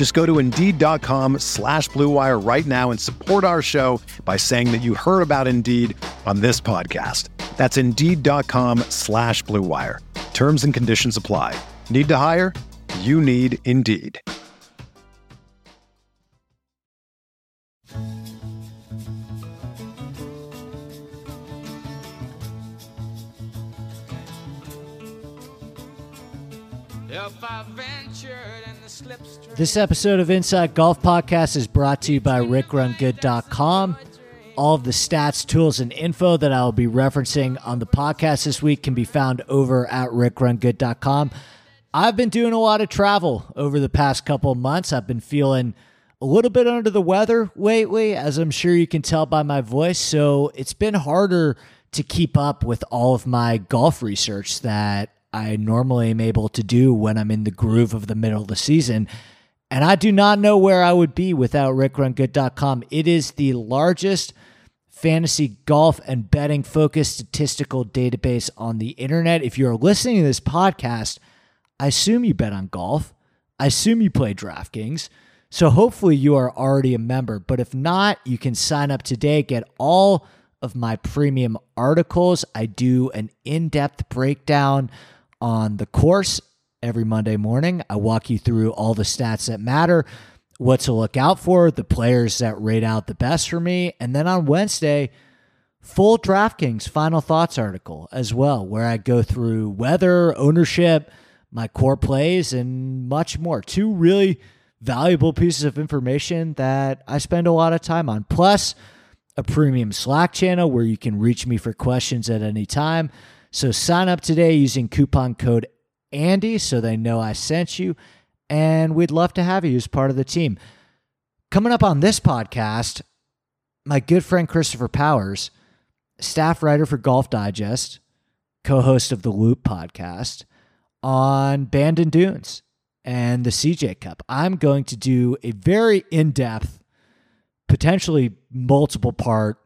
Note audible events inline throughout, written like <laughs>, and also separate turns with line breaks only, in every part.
Just go to Indeed.com slash BlueWire right now and support our show by saying that you heard about Indeed on this podcast. That's Indeed.com slash BlueWire. Terms and conditions apply. Need to hire? You need Indeed.
This episode of Inside Golf Podcast is brought to you by RickRunGood.com. All of the stats, tools, and info that I will be referencing on the podcast this week can be found over at RickRunGood.com. I've been doing a lot of travel over the past couple of months. I've been feeling a little bit under the weather lately, as I'm sure you can tell by my voice. So it's been harder to keep up with all of my golf research that I normally am able to do when I'm in the groove of the middle of the season. And I do not know where I would be without rickrungood.com. It is the largest fantasy golf and betting focused statistical database on the internet. If you're listening to this podcast, I assume you bet on golf. I assume you play DraftKings. So hopefully you are already a member. But if not, you can sign up today, get all of my premium articles. I do an in depth breakdown on the course every Monday morning. I walk you through all the stats that matter, what to look out for, the players that rate out the best for me. And then on Wednesday, full DraftKings final thoughts article as well, where I go through weather, ownership, my core plays, and much more. Two really valuable pieces of information that I spend a lot of time on. Plus, a premium Slack channel where you can reach me for questions at any time. So sign up today using coupon code Andy so they know I sent you. And we'd love to have you as part of the team. Coming up on this podcast, my good friend Christopher Powers, staff writer for Golf Digest, co host of the Loop podcast, on Bandon Dunes and the CJ Cup. I'm going to do a very in depth, potentially multiple part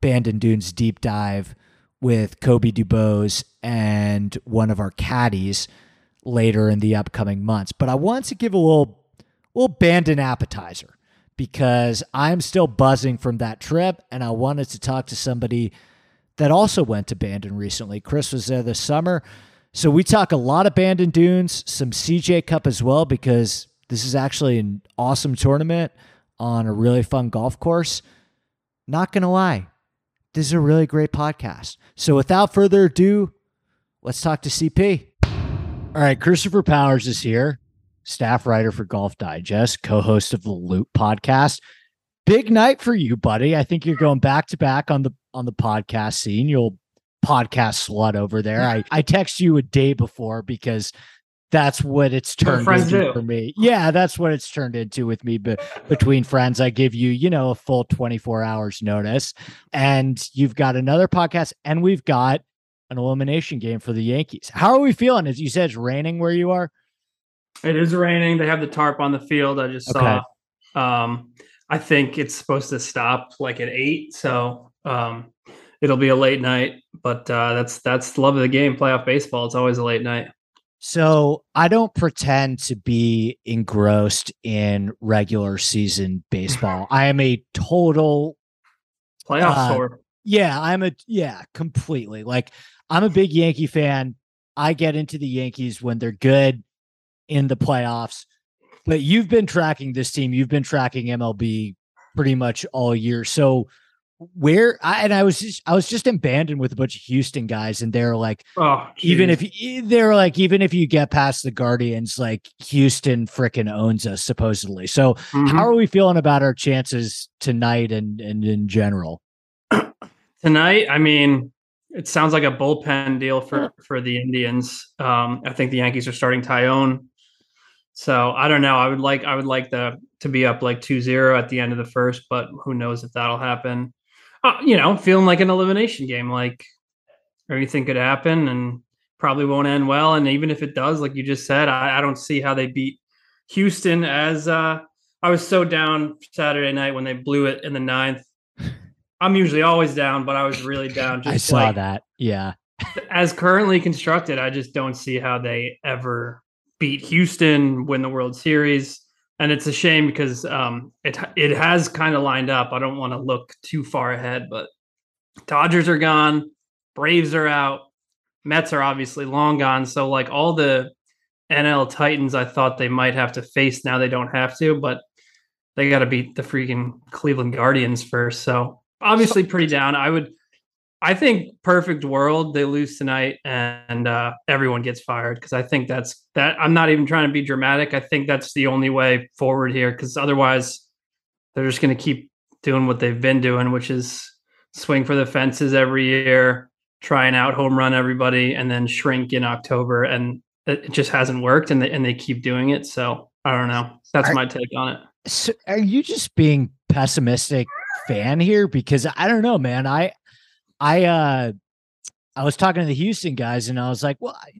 Bandon Dunes deep dive with Kobe Dubose and one of our caddies later in the upcoming months. But I want to give a little little Bandon appetizer because I'm still buzzing from that trip and I wanted to talk to somebody that also went to Bandon recently. Chris was there this summer. So we talk a lot of Bandon Dunes, some CJ Cup as well, because this is actually an awesome tournament on a really fun golf course. Not going to lie, this is a really great podcast. So without further ado, let's talk to CP. All right, Christopher Powers is here, staff writer for Golf Digest, co-host of the Loop podcast. Big night for you, buddy. I think you're going back to back on the on the podcast scene. You'll podcast slut over there. <laughs> I I text you a day before because that's what it's turned into do. for me. Yeah, that's what it's turned into with me. But between friends, I give you, you know, a full 24 hours notice. And you've got another podcast, and we've got an elimination game for the Yankees. How are we feeling? As you said, it's raining where you are.
It is raining. They have the tarp on the field. I just okay. saw. Um, I think it's supposed to stop like at eight, so um, it'll be a late night. But uh, that's that's the love of the game. Playoff baseball. It's always a late night.
So I don't pretend to be engrossed in regular season baseball. I am a total
playoff uh, tour.
Yeah, I'm a yeah, completely. Like I'm a big Yankee fan. I get into the Yankees when they're good in the playoffs. But you've been tracking this team. You've been tracking MLB pretty much all year. So where I, and I was just I was just abandoned with a bunch of Houston guys, and they're like,
oh,
even if they're like, even if you get past the Guardians, like Houston freaking owns us supposedly. So mm-hmm. how are we feeling about our chances tonight and and in general?
Tonight, I mean, it sounds like a bullpen deal for for the Indians. Um, I think the Yankees are starting Taillon. So I don't know. I would like I would like the to be up like 2-0 at the end of the first, but who knows if that'll happen. Uh, you know, feeling like an elimination game, like everything could happen and probably won't end well. And even if it does, like you just said, I, I don't see how they beat Houston as uh I was so down Saturday night when they blew it in the ninth. I'm usually always down, but I was really down. <laughs>
I saw like, that. Yeah.
as currently constructed, I just don't see how they ever beat Houston, win the World Series. And it's a shame because um, it it has kind of lined up. I don't want to look too far ahead, but Dodgers are gone, Braves are out, Mets are obviously long gone. So like all the NL Titans, I thought they might have to face. Now they don't have to, but they got to beat the freaking Cleveland Guardians first. So obviously pretty down. I would I think perfect world they lose tonight and uh, everyone gets fired because I think that's that. I'm not even trying to be dramatic. I think that's the only way forward here because otherwise they're just going to keep doing what they've been doing, which is swing for the fences every year, try and out home run everybody, and then shrink in October. And it just hasn't worked, and they and they keep doing it. So I don't know. That's are, my take on it.
So are you just being pessimistic fan here? Because I don't know, man. I I uh I was talking to the Houston guys and I was like, well, I,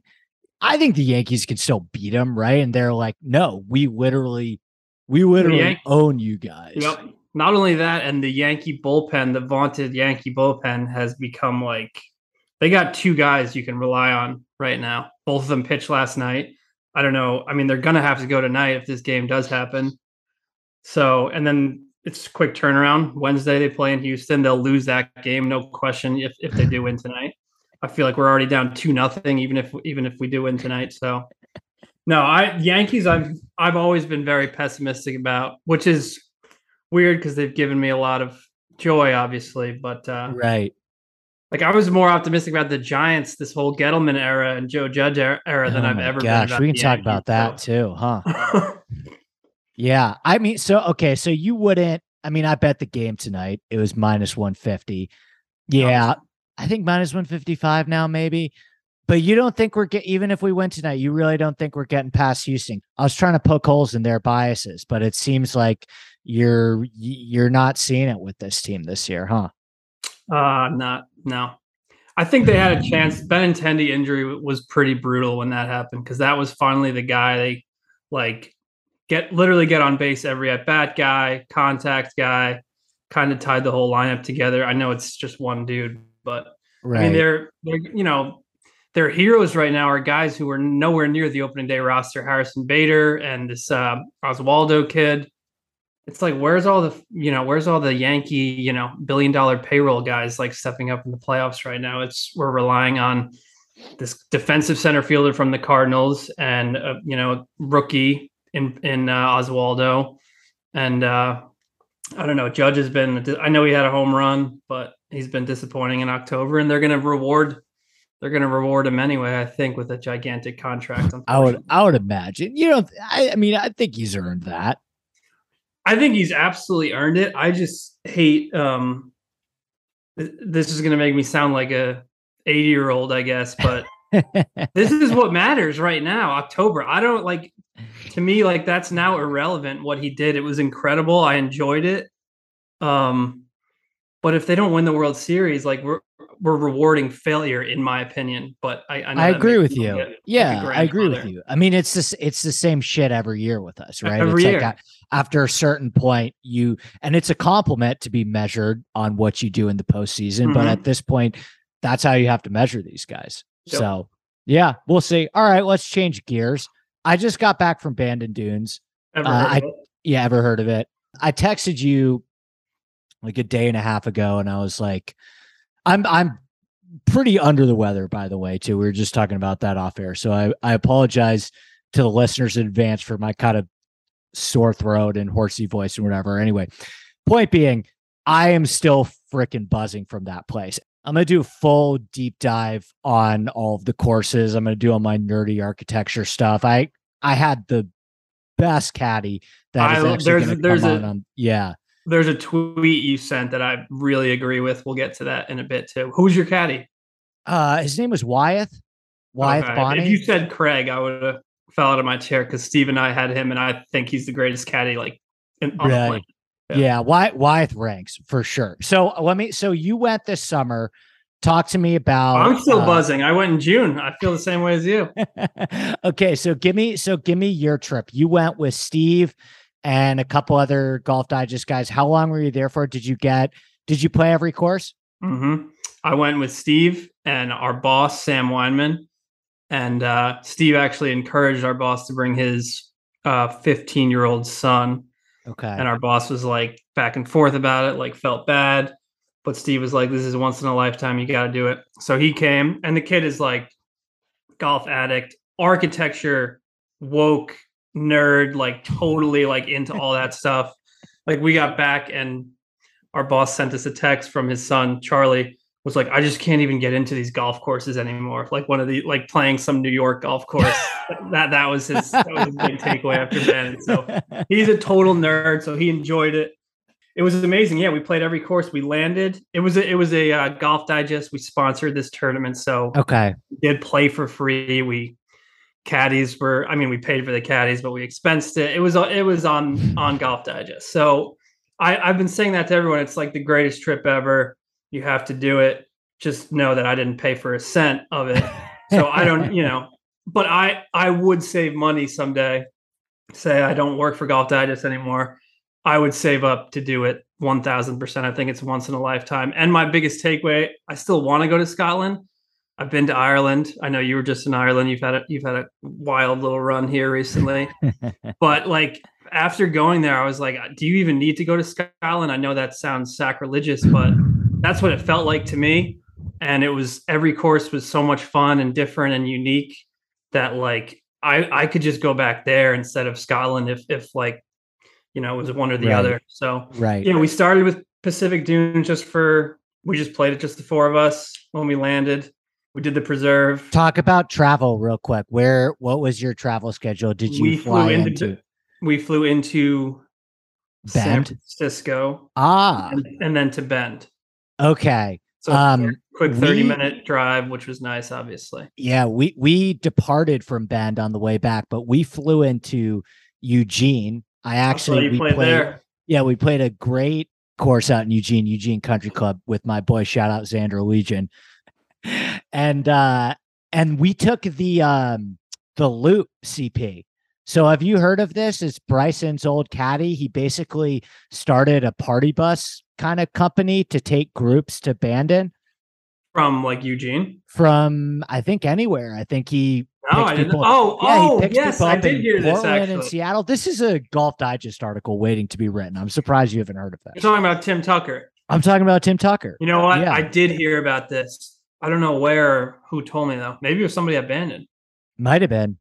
I think the Yankees can still beat them, right? And they're like, no, we literally, we literally Yan- own you guys.
Yep. Not only that, and the Yankee bullpen, the vaunted Yankee bullpen has become like they got two guys you can rely on right now. Both of them pitched last night. I don't know. I mean, they're gonna have to go tonight if this game does happen. So, and then it's quick turnaround. Wednesday they play in Houston. They'll lose that game, no question. If if they do win tonight, I feel like we're already down two nothing. Even if even if we do win tonight, so no, I Yankees. I've I've always been very pessimistic about, which is weird because they've given me a lot of joy, obviously. But uh,
right,
like I was more optimistic about the Giants this whole Gettleman era and Joe Judge era, than oh I've ever gosh, been.
we can talk
Yankees,
about that so. too, huh? <laughs> Yeah. I mean, so, okay. So you wouldn't, I mean, I bet the game tonight, it was minus 150. Yeah. I think minus 155 now, maybe. But you don't think we're get even if we win tonight, you really don't think we're getting past Houston. I was trying to poke holes in their biases, but it seems like you're you're not seeing it with this team this year, huh?
Uh not no. I think they had a chance. Benintendi injury was pretty brutal when that happened because that was finally the guy they like get literally get on base every at bat guy, contact guy, kind of tied the whole lineup together. I know it's just one dude, but right. I mean they're they're you know their heroes right now are guys who are nowhere near the opening day roster. Harrison Bader and this uh, Oswaldo kid. It's like where's all the you know where's all the Yankee you know billion dollar payroll guys like stepping up in the playoffs right now? It's we're relying on this defensive center fielder from the Cardinals and uh, you know rookie in in uh, Oswaldo, and uh, I don't know. Judge has been. I know he had a home run, but he's been disappointing in October, and they're going to reward. They're going to reward him anyway. I think with a gigantic contract.
I would. I would imagine. You know. I, I mean, I think he's earned that.
I think he's absolutely earned it. I just hate. um This is going to make me sound like a 80 year old, I guess, but this is what <laughs> matters right now. October. I don't like to me like that's now irrelevant what he did. It was incredible. I enjoyed it. Um but if they don't win the World Series, like we're we're rewarding failure, in my opinion. But I I,
I agree with you. Like yeah, I agree with you. I mean, it's this it's the same shit every year with us, right?
Every
it's
year.
Like after a certain point, you and it's a compliment to be measured on what you do in the postseason. Mm-hmm. But at this point, that's how you have to measure these guys. Yep. So yeah, we'll see. All right, let's change gears. I just got back from Bandon Dunes.
Ever uh, I,
yeah, ever heard of it? I texted you like a day and a half ago, and I was like, I'm I'm pretty under the weather, by the way, too. We were just talking about that off air. So I, I apologize to the listeners in advance for my kind of sore throat and horsey voice and whatever. Anyway, point being, I am still freaking buzzing from that place. I'm gonna do a full deep dive on all of the courses. I'm gonna do all my nerdy architecture stuff. I I had the best caddy that is
I-
actually
there's-
gonna
there's
come
a-
on, on. Yeah.
There's a tweet you sent that I really agree with. We'll get to that in a bit too. Who's your caddy?
Uh, his name was Wyeth. Wyeth
Okay.
Bonnie.
If you said Craig, I would have fell out of my chair because Steve and I had him, and I think he's the greatest caddy like in, on the planet.
Yeah,
Yeah.
Wy- Wyeth ranks for sure. So let me. So you went this summer. Talk to me about.
I'm still
uh,
buzzing. I went in June. I feel the same way as you. <laughs>
okay, so give me so give me your trip. You went with Steve and a couple other golf digest guys. How long were you there for? Did you get did you play every course?
hmm I went with Steve and our boss Sam Weinman, and uh, Steve actually encouraged our boss to bring his 15 year old son
Okay.
and our boss was like back and forth about it like felt bad. But steve was like this is once in a lifetime you got to do it. So he came and the kid is like golf addict architecture woke nerd like totally like into all that <laughs> stuff. Like we got back and our boss sent us a text from his son charlie was like i just can't even get into these golf courses anymore like one of the like playing some new york golf course <laughs> that that was his that was his big takeaway after ben so <laughs> he's a total nerd, so he enjoyed it. It was amazing. Yeah, we played every course. We landed. It was a, it was a uh, golf digest. We sponsored this tournament, so
okay.
we did play for free. We caddies were. I mean, we paid for the caddies, but we expensed it. It was it was on <laughs> on Golf Digest. So I, I've been saying that to everyone. It's like the greatest trip ever. You have to do it. Just know that I didn't pay for a cent of it. So I don't, <laughs> you know, but I I would save money someday. Say I don't work for Golf Digest anymore. I would save up to do it 1000%. I think it's once in a lifetime. And my biggest takeaway, I still want to go to Scotland. I've been to Ireland. I know you were just in Ireland. You've had a you've had a wild little run here recently. <laughs> but like after going there, I was like, do you even need to go to Scotland? I know that sounds sacrilegious, but that's what it felt like to me. And it was every course was so much fun and different and unique that like I I could just go back there instead of Scotland if if like you know it was one or the
Right.
other. So
right.
yeah, we started with Pacific Dunes just for we just played it just the four of us when we landed. We did the preserve.
Talk about travel real quick. Where what was your travel schedule? Did you
we
fly
flew into,
into
we flew into San Francisco
Ah,
and, and then to Bend.
Okay.
So
Um,
quick 30
we-
minute drive, which was nice, obviously.
Yeah, we we departed from Bend on the way back, but we flew into Eugene. I actually we
played
played
there.
Yeah, we played a great course out in Eugene, Eugene Country Club with my boy, shout out Xander Legion. And uh and we took the um the loop CP. So have you heard of this? It's Bryson's old caddy. He basically started a party bus kind of company to take groups to Bandon
from like Eugene.
from I think anywhere. I think he
No,
picks
I
people-
Oh,
yeah, he
oh,
picks
yes, I did
in
hear this
Portland and
actually.
Seattle. This is a Golf Digest article waiting to be written. I'm surprised you haven't heard of
You're
this.
talking about Tim Tucker.
I'm talking about Tim Tucker.
You know what?
Yeah.
I did hear about this. I don't know where who told me though. Maybe it was somebody abandoned.
Might have been.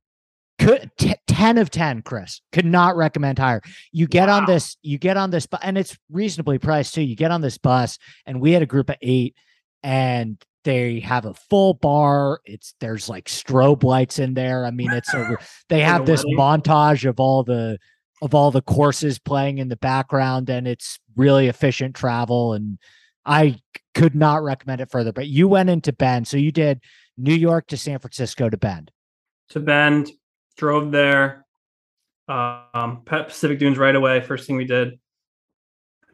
Could t- 10 of 10, Chris. Could not recommend higher. You get on this, you get on this, and it's reasonably priced too. You get on this bus, and we had a group of eight, and they have a full bar. It's there's like strobe lights in there. I mean, it's a, <laughs> they have this montage of all the of all the courses playing in the background, and it's really efficient travel. And i could not recommend it further. But you went into Bend, so you did New York to San Francisco to Bend.
To Bend, drove there. Um, Pe- Pacific Dunes right away. First thing we did.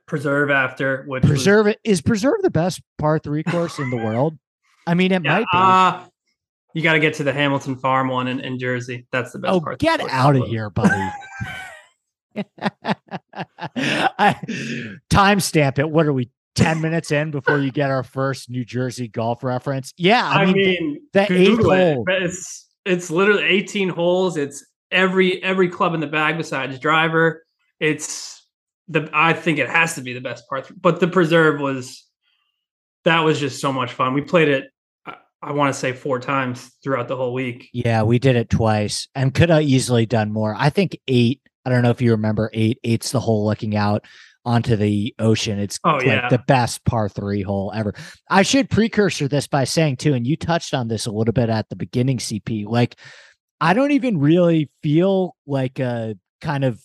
Preserve after, which was-
Preserve it is preserve the best par three course in the <laughs> world. I mean, it
Yeah,
might be.
uh, you got to get to the Hamilton Farm one in, in Jersey. That's the best
oh,
part.
get out of here, buddy. <laughs> <laughs> I, timestamp it. What are we? Ten minutes in before you get our first New Jersey golf reference. Yeah, I,
I
mean,
mean,
the eighth
Google it,
hole.
It's it's literally 18 holes. It's every every club in the bag besides driver. It's the I think it has to be the best part. But the preserve was that was just so much fun. We played it. I, want to say four times throughout the whole week.
yeah, we did it twice and could have easily done more. I think eight. I don't know if you remember eight. Eight's the hole looking out onto the ocean. It's
oh,
like
yeah.
the best par three hole ever. I should precursor this by saying too, and you touched on this a little bit at the beginning, CP. Like, I don't even really feel like a kind of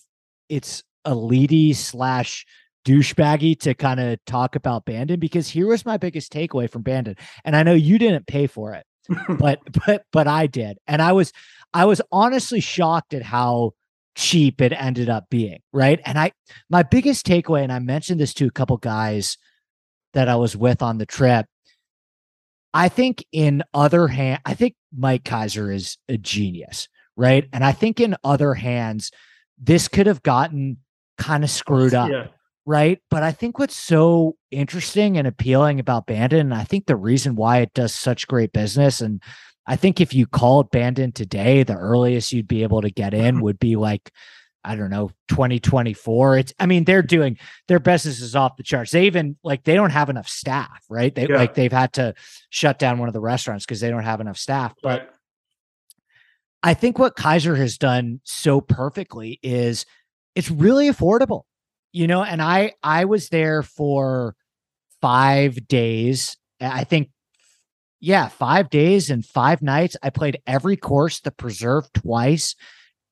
it's elite slash douchebaggy to kind of talk about Bandon because here was my biggest takeaway from Bandon. And I know you didn't pay for it, <laughs> but but but I did. And I was I was honestly shocked at how cheap it ended up being, right? And I my biggest takeaway, and I mentioned this to a couple guys that I was with on the trip. I think in other hand, I think Mike Keiser is a genius, right? And I think in other hands, this could have gotten kind of screwed up.
Yeah.
Right. But I think what's so interesting and appealing about Bandon, and I think the reason why it does such great business, and I think if you called Bandon today, the earliest you'd be able to get in <laughs> would be like, I don't know, 2024. It's, I mean, they're doing their business is off the charts. They even like, they don't have enough staff, right? They
Yeah.
like, they've had to shut down one of the restaurants because they don't have enough staff. But
Right.
I think what Keiser has done so perfectly is it's really affordable. You know, and I I was there for 5 days. I think yeah, 5 days and 5 nights. I played every course, the preserve twice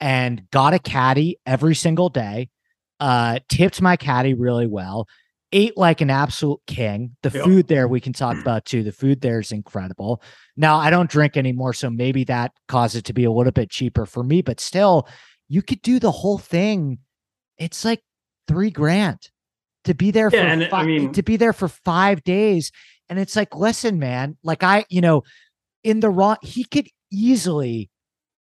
and got a caddy every single day. Uh tipped my caddy really well. Ate like an absolute king. The
Yep.
food there we can talk <clears throat> about too. The food there is incredible. Now I don't drink anymore, so maybe that caused it to be a little bit cheaper for me, but still, you could do the whole thing. It's like three grand to be there
Yeah,
for
and I mean-
to be there for five days. And it's like, listen, man, like I, you know, in the raw, he could easily,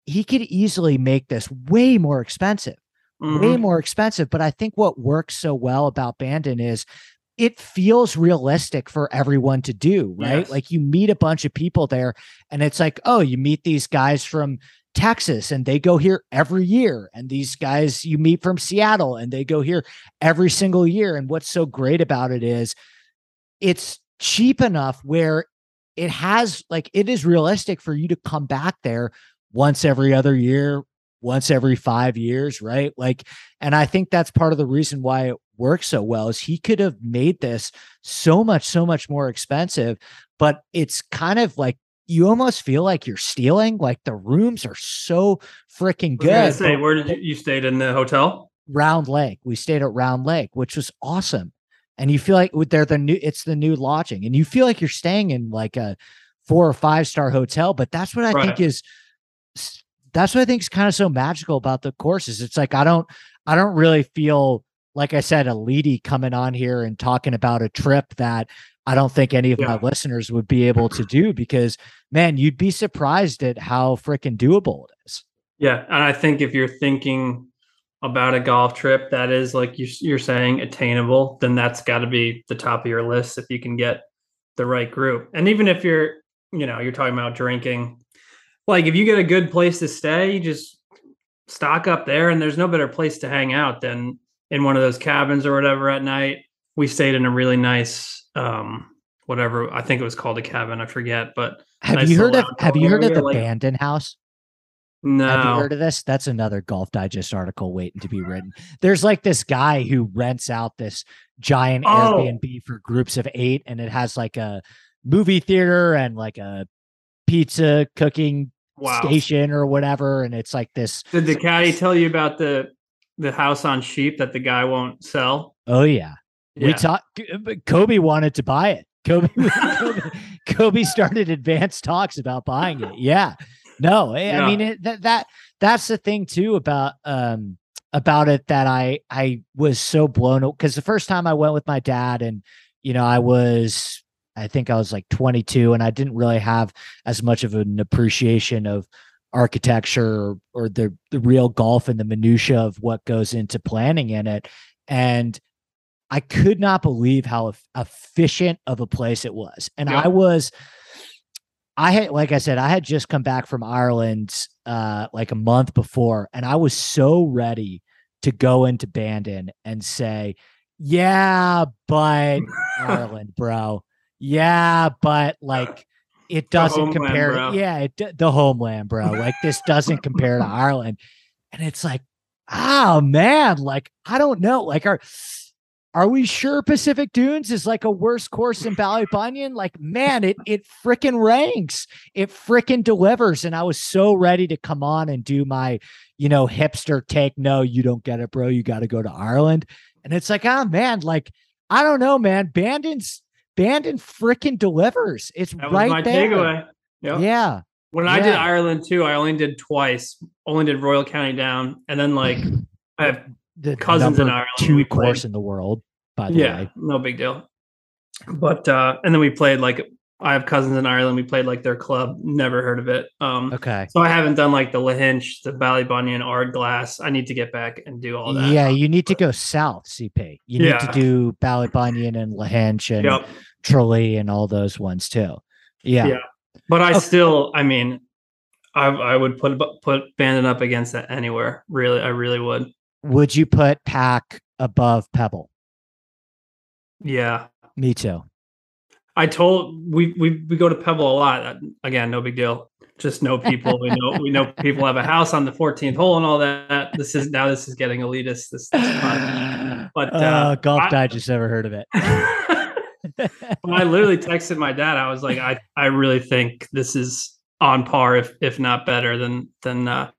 he could easily make this way more expensive way
Mhm.
more expensive. But I think what works so well about Bandon is it feels realistic for everyone to do, right?
Yes.
Like you meet a bunch of people there and it's like, oh, you meet these guys from Texas and they go here every year. And these guys you meet from Seattle and they go here every single year. And what's so great about it is it's cheap enough where it has like it is realistic for you to come back there once every other year, once every five years, right? Like, and I think that's part of the reason why it works so well is he could have made this so much, so much more expensive, but it's kind of like you almost feel like you're stealing. Like the rooms are so freaking
I
good.
say, where did you, you stayed in the hotel?
Round Lake. We stayed at Round Lake, which was awesome. And you feel like with- they're the new, it's the new lodging, and you feel like you're staying in like a four or five star hotel. But that's what I think is, that's what I think is kind of so magical about the courses. It's like I don't, I don't really feel like I said, a leady coming on here and talking about a trip that I don't think any of my listeners would be able to do because man, you'd be surprised at how freaking doable it is.
Yeah, and I think if you're thinking about a golf trip that is like you, you're saying attainable, then that's got to be the top of your list if you can get the right group. And even if you're, you know, you're talking about drinking, like if you get a good place to stay, you just stock up there, and there's no better place to hang out than in one of those cabins or whatever at night. We stayed in a really nice, um, whatever I think it was called a cabin, I forget, but
Have
Nice
you heard of Have you heard of the
like-
Bandon House?
No,
Have you heard of this? That's another Golf Digest article waiting to be written. There's like this guy who rents out this giant
Oh.
Airbnb for groups of eight, and it has like a movie theater and like a pizza cooking
wow.
station or whatever. And it's like this.
Did the caddy tell you about the the house on sheep that the guy won't sell?
Oh yeah, we talked. Uh, Kobe wanted to buy it. Kobe, <laughs> Kobe, Kobe started advanced talks about buying it. Yeah, no, I, I mean it, that that that's the thing too about um about it that I I was so blown because the first time I went with my dad and you know I was I think I was like 22 and I didn't really have as much of an appreciation of architecture or, or the the real golf and the minutia of what goes into planning in it and I could not believe how efficient of a place it was. And
Yeah.
I was, I had, like I said, I had just come back from Ireland uh, like a month before, and I was so ready to go into Bandon and say, yeah, but <laughs> Ireland, bro. Yeah, but like it doesn't compare.
bro.
Yeah, it, the homeland, bro. Like this doesn't compare to <laughs> Ireland. And it's like, oh man, like I don't know. Like our are we sure Pacific Dunes is like a worse course than Ballybunion? Like, man, it it freaking ranks. It freaking delivers. And I was so ready to come on and do my, you know, hipster take. No, you don't get it, bro. You got to go to Ireland. And it's like, oh man, like, I don't know, man. Bandon's Bandon freaking delivers. It's
That
right
my
there.
takeaway. Yep.
Yeah.
When I did Ireland too, I only did twice. Only did Royal County down, and then like <laughs> I have
The
Cousins in Ireland,
two course in the world, by the
yeah,
way.
no big deal. But uh and then we played like I have cousins in Ireland. We played like their club. Never heard of it. Um,
Okay.
so I haven't done like the Lahinch, the Ballybunion, Ardglass. I need to get back and do all that.
Yeah, you need to go south, CP. You need to
Yeah.
do Ballybunion and Lahinch and
Yep.
Tralee and all those ones too. Yeah.
Yeah. But I
Okay.
still, I mean, I I would put put Bandon up against that anywhere. Really, I really would.
Would you put Pack above Pebble?
Yeah.
Me too.
I told we we we go to Pebble a lot. Uh, Again, no big deal. Just know people. We know we know people have a house on the 14th hole and all that. This is now this is getting elitist. This, this is fun. <laughs> But, uh,
uh, Golf
I-
Digest never heard of it. <laughs>
When I literally texted my dad. I was like, I I really think this is on par, if if not better than than uh,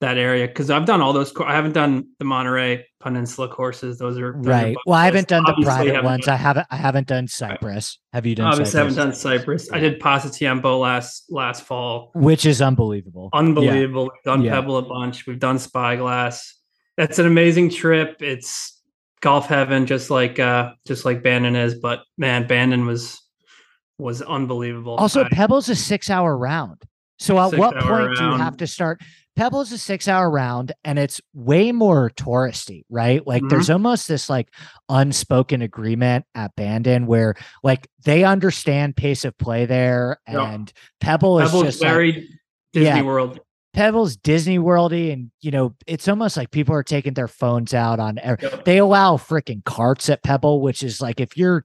that area. Because I've done all those. I haven't done the Monterey Peninsula courses. Those are those are
right. Well, I haven't done the private
haven't
ones.
done-
I haven't. I haven't done Cypress. Have you done?
Obviously, haven't
Cypress?
done Cypress. I
Yeah.
did Pasatiempo last last fall.
Which is unbelievable.
Unbelievable. We've done
Yeah.
Pebble a bunch. We've done Spyglass. That's an amazing trip. It's golf heaven, just like uh just like Bandon is. But man, Bandon was was unbelievable.
Also,
I-
Pebble's a six-hour round. So at what point do you have to start? Pebble's a six-hour round, and it's way more touristy, right? Like,
Mm-hmm.
there's almost this like unspoken agreement at Bandon where like they understand pace of play there, and Pebble is
Pebble's
just like,
Disney
Yeah.
World.
Pebble's Disney Worldy, and you know, it's almost like people are taking their phones out on.
Yep.
They allow freaking carts at Pebble, which is like if you're,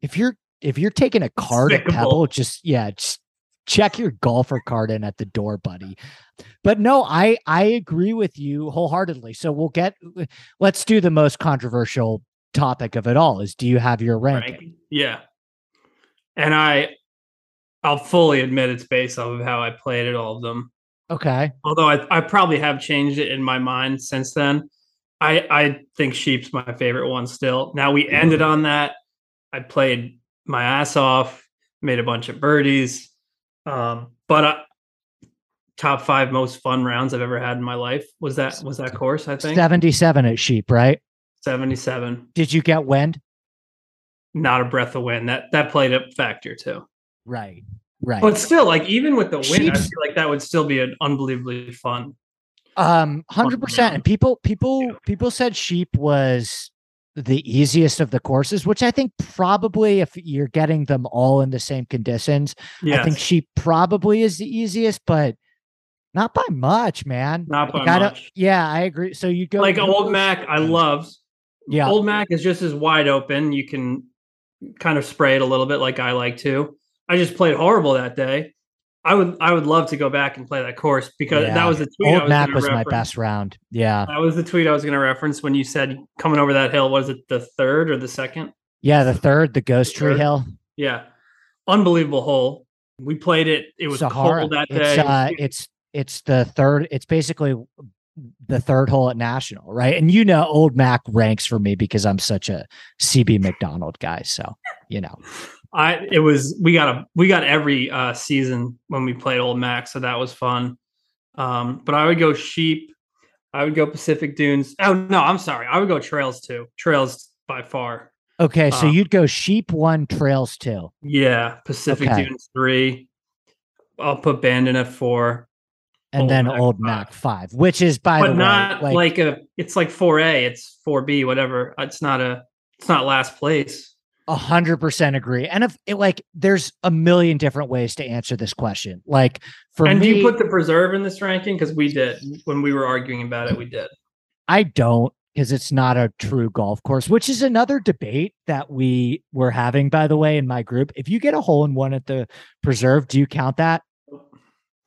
if you're, if you're taking a cart at Pebble, just yeah, just check your golfer card in at the door, buddy. But no, I I agree with you wholeheartedly. So we'll get, let's do the most controversial topic of it all: is do you have your ranking?
ranking. Yeah. And I I'll fully admit it's based off of how I played at all of them.
Okay,
although I, I probably have changed it in my mind since then. I I think Sheep's my favorite one still. Now we ended on that. I played my ass off, made a bunch of birdies, um, but I, top five most fun rounds I've ever had in my life was that was that course. I think
seventy-seven at Sheep, right?
seventy seven.
Did you get wind?
Not a breath of wind. That that played a factor too.
Right, right.
But still, like even with the wind, I feel like that would still be an unbelievably fun.
Um, hundred percent. And people, people, people said sheep was the easiest of the courses, which I think probably if you're getting them all in the same conditions,
Yeah,
I think she probably is the easiest, but not by much, man.
not by
Like, I
much.
Yeah, I agree. So you go
Like old Mac, I love.
Yeah,
Old Mac is just as wide open. You can kind of spray it a little bit like I like to. I just played horrible that day. I would I would love to go back and play that course because
Yeah.
that was the tweet I
old
was
Mac
gonna
was my best round. Yeah,
That was the tweet I was going to reference when you said coming over that hill. Was it the third or the second?
yeah. The third, the Ghost Tree
Third.
Hill,
Yeah, unbelievable hole. We played it. It was
Sahara.
cold that
It's
day.
uh, it's it's the third. It's basically the third hole at National, right? And you know, Old Mac ranks for me because I'm such a CB Macdonald guy. So you know,
I it was we got a we got every uh season when we played Old Mac, so that was fun. Um, but I would go sheep. I would go Pacific Dunes. Oh no, I'm sorry. I would go Trails too. Trails by far.
okay. So
Uh,
you'd go Sheep one, Trails two.
Yeah, Pacific
Okay.
Dunes three. I'll put Bandon at four,
and
Old
then
Mac
Old. Mac five, which is by the
but
way,
not
like,
like, a. It's like four A. It's four B. Whatever. It's not a. It's not last place.
A hundred percent agree. And if it, like, there's a million different ways to answer this question. Like for
and
me,
do you put the preserve in this ranking? Because we did when we were arguing about it. We did.
I don't because it's not a true golf course, which is another debate that we were having, by the way, in my group. If you get a hole in one at the preserve, do you count that?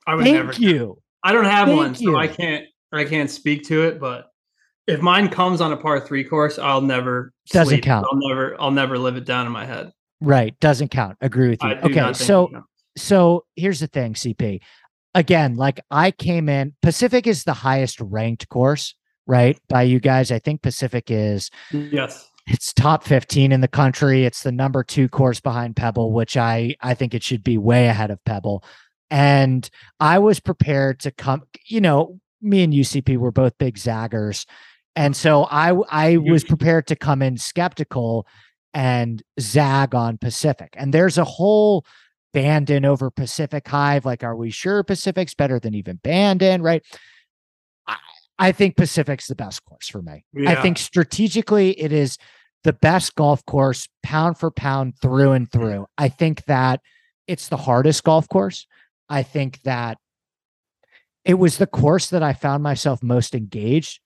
I would
Thank
never.
you.
I don't have
Thank
one, so I can't I can't speak to it, but if mine comes on a par three course, I'll never
doesn't
sleep.
count.
I'll never I'll never live it down in my head.
Right, doesn't count. Agree with you. Okay, so so here's the thing, CP. Again, like I came in, Pacific is the highest ranked course, right? By you guys. I think Pacific is
yes.
It's top 15 in the country. It's the number two course behind Pebble, which I I think it should be way ahead of Pebble. And I was prepared to come, you know, me and UCP were both big zaggers. And so I I was prepared to come in skeptical and zag on Pacific. And there's a whole Bandon over Pacific Hive. Like, are we sure Pacific's better than even Bandon? Right. I, I think Pacific's the best course for me. Yeah. I think strategically it is the best golf course, pound for pound, through and through. I think that it's the hardest golf course. I think that it was the course that I found myself most engaged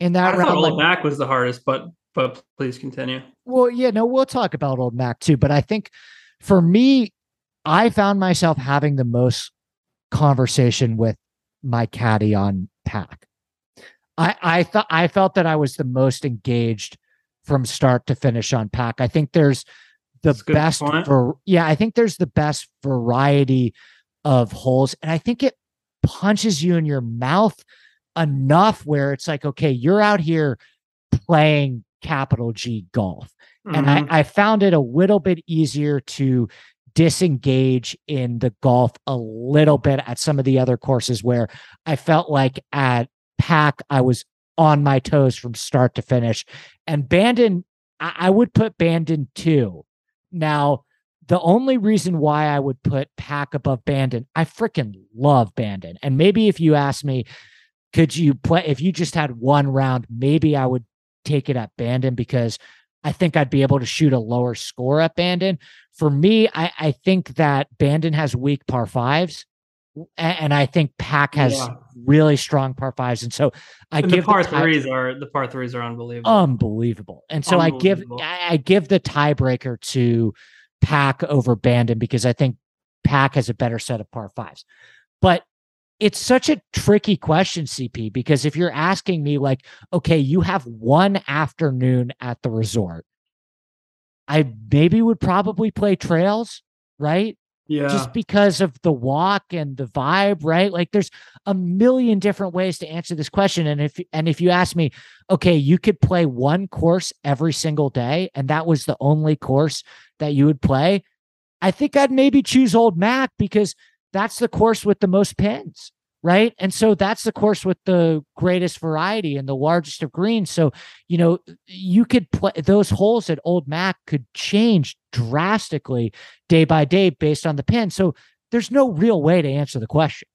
in that
I
round.
Old like, Mac was the hardest, but but please continue.
Well, yeah, no, we'll talk about Old Mac too, but I think for me, I found myself having the most conversation with my caddy on pack. I I thought I felt that I was the most engaged from start to finish on pack. I think there's the best for yeah, I think there's the best variety of holes and I think it punches you in your mouth enough where it's like okay, you're out here playing capital G golf. Mm-hmm. And I, mm-hmm. I found it a little bit easier to disengage in the golf a little bit at some of the other courses where I felt like at Pack I was on my toes from start to finish. And Bandon, I, I would put Bandon two. Now, the only reason why I would put Pack above Bandon, I freaking love Bandon. And maybe if you ask me, could you play if you just had one round, maybe I would take it at Bandon because I think I'd be able to shoot a lower score at Bandon. For me, I, I think that Bandon has weak par fives and I think Pack has yeah. really strong par fives, and so I
and
give
the par the tie- threes are the par threes are unbelievable,
unbelievable, and so I give I give the tiebreaker to Pack over Bandon because I think Pack has a better set of par fives, but it's such a tricky question, CP, because if you're asking me like, okay, you have one afternoon at the resort, I maybe would probably play trails, right?
Yeah.
Just because of the walk and the vibe, right? Like there's a million different ways to answer this question. And if and if you ask me, okay, you could play one course every single day, and that was the only course that you would play, I think I'd maybe choose Old Mac because that's the course with the most pins right? And so that's the course with the greatest variety and the largest of greens. So, you know, you could play those holes at Old Mac could change drastically day by day based on the pin. So there's no real way to answer the question.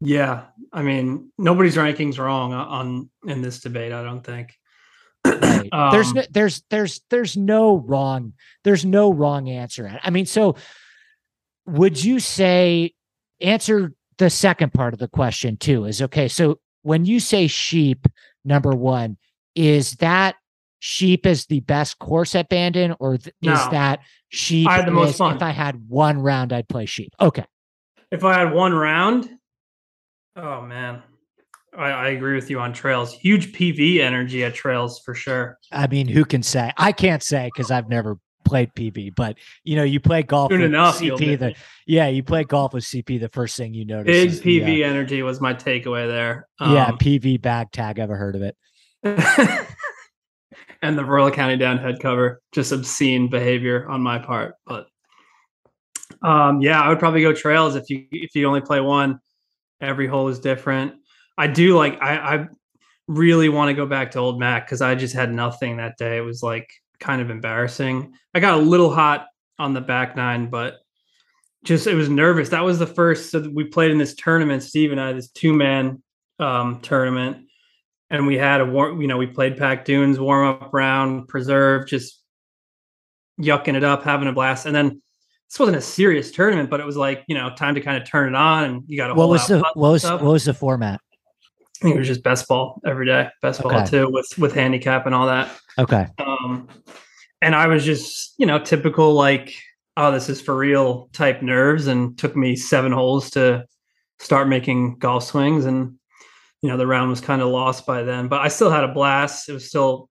Yeah. I mean, nobody's rankings wrong on in this debate, I don't think.
Right. Um, <clears throat> there's no, there's there's there's no wrong there's no wrong answer. I mean, so would you say answer the second part of the question too is okay so when you say sheep number one is that sheep is the best course at bandon or th- no. is that sheep
I had the most fun.
if i had one round i'd play sheep okay
if i had one round oh man I, I, agree with you on trails. Huge PV energy at trails for sure.
I mean, who can say? I can't say because I've never played PV, but you know, you play golf
Soon
with
enough,
CP. The yeah, you play golf with CP. The first thing you notice,
big PV the, uh, energy was my takeaway there.
Um, yeah, PV bag tag. Ever heard of it? <laughs>
and the Royal County down head cover, just obscene behavior on my part. But um, yeah, I would probably go trails if you if you only play one. Every hole is different. I do like I, I really want to go back to Old Mac because I just had nothing that day. It was like kind of embarrassing. I got a little hot on the back nine, but just it was nervous. That was the first. So we played in this tournament. Steve and I, this two man um, tournament, and we had a warm. You know, we played Pack Dunes warm up round, preserve, just yucking it up, having a blast, and then. This wasn't a serious tournament, but it was like you know time to kind of turn it on, and you got
a what was the what was what was the format?
I think it was just best ball every day, best ball too, with with handicap and all that.
Okay.
Um, and I was just you know typical like oh this is for real type nerves, and took me seven holes to start making golf swings, and you know the round was kind of lost by then. But I still had a blast. It was still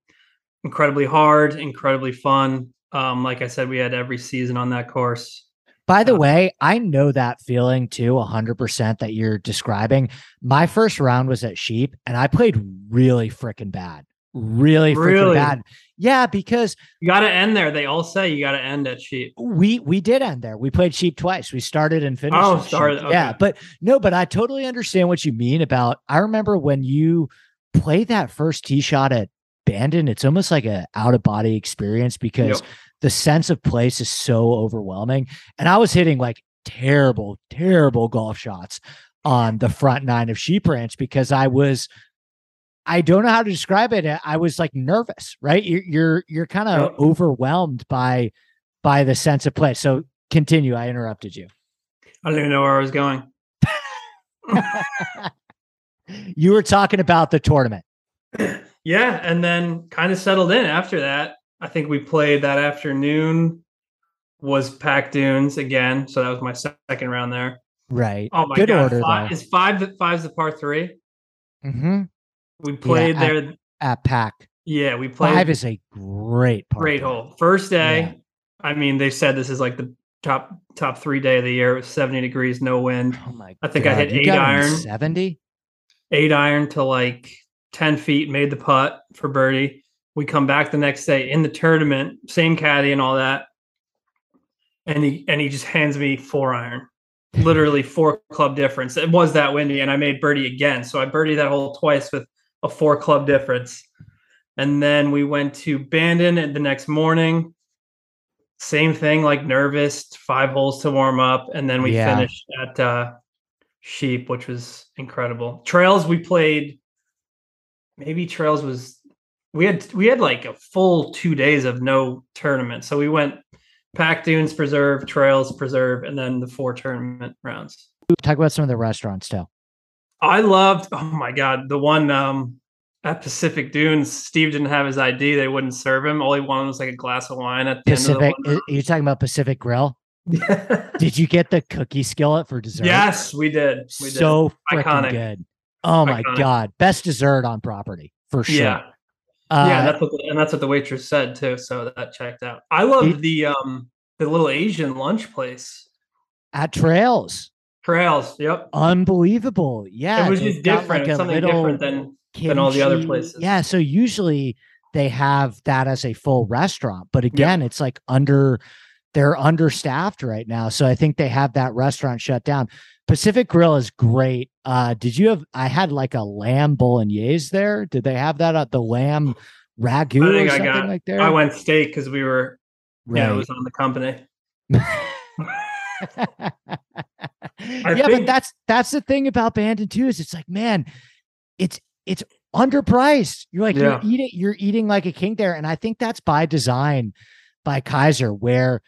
incredibly hard, incredibly fun. Um, like I said, we had every season on that course.
By the uh, way, I know that feeling too, 100% that you're describing. My first round was at Sheep and I played really freaking bad. Really freaking really? bad. Yeah, because
you got to end there. They all say you got to end at Sheep.
We we did end there. We played Sheep twice. We started and finished.
Oh, started.
Okay. Yeah, but no, but I totally understand what you mean about. I remember when you play that first tee shot at Bandon. It's almost like a out of body experience because yep the sense of place is so overwhelming. And I was hitting like terrible, terrible golf shots on the front nine of Sheep Ranch because I was I don't know how to describe it. I was like nervous, right? You're you're you're kind of overwhelmed by by the sense of place. So continue. I interrupted you.
I don't even know where I was going. <laughs>
you were talking about the tournament.
Yeah, and then kind of settled in after that. I think we played that afternoon was Pac Dunes again. So that was my second round there.
Right.
Oh my Good god. Order, five, is five five's the par 3
Mm-hmm.
We played
yeah,
there
at, at Pack.
Yeah, we played.
Five is a great
great hole. First day. Yeah. I mean, they said this is like the top top three day of the year. It was 70 degrees, no wind.
Oh my
I think
god.
I hit you eight iron.
70?
Eight iron to like 10 feet, made the putt for birdie. We come back the next day in the tournament, same caddy and all that. And he and he just hands me four iron. <laughs> Literally four club difference. It was that windy, and I made birdie again. So I birdied that hole twice with a four club difference. And then we went to Bandon the next morning. Same thing, like nervous, five holes to warm up. And then we yeah. finished at uh, Sheep, which was incredible. Trails, we played, maybe Trails was we had we had like a full two days of no tournament. So we went Pac Dunes Preserve, Trails Preserve, and then the four tournament rounds.
Talk about some of the restaurants too.
I loved. Oh my god, the one um, at Pacific Dunes. Steve didn't have his ID. They wouldn't serve him. All he wanted was like a glass of wine at the
Pacific.
End
of the you talking about Pacific Grill? <laughs> did you get the cookie skillet for dessert?
Yes, we did. We
so freaking good. Oh my Iconic. god, best dessert on property for sure.
Yeah, uh, yeah, that's what the, and that's what the waitress said too. So that checked out. I love the um the little Asian lunch place
at Trails.
Trails, yep,
unbelievable. Yeah,
it was just different. Like something different than kimchi. than all the other places.
Yeah, so usually they have that as a full restaurant, but again, yep. it's like under they're understaffed right now. So I think they have that restaurant shut down. Pacific Grill is great. Uh, did you have? I had like a lamb bolognese there. Did they have that at the lamb ragu or something got, like that?
I went steak because we were, right. yeah, it was on the company. <laughs> <laughs> <laughs>
yeah, think, but that's that's the thing about Bandon too. Is it's like, man, it's it's underpriced. You're like yeah. you're eating you're eating like a king there, and I think that's by design by Keiser, where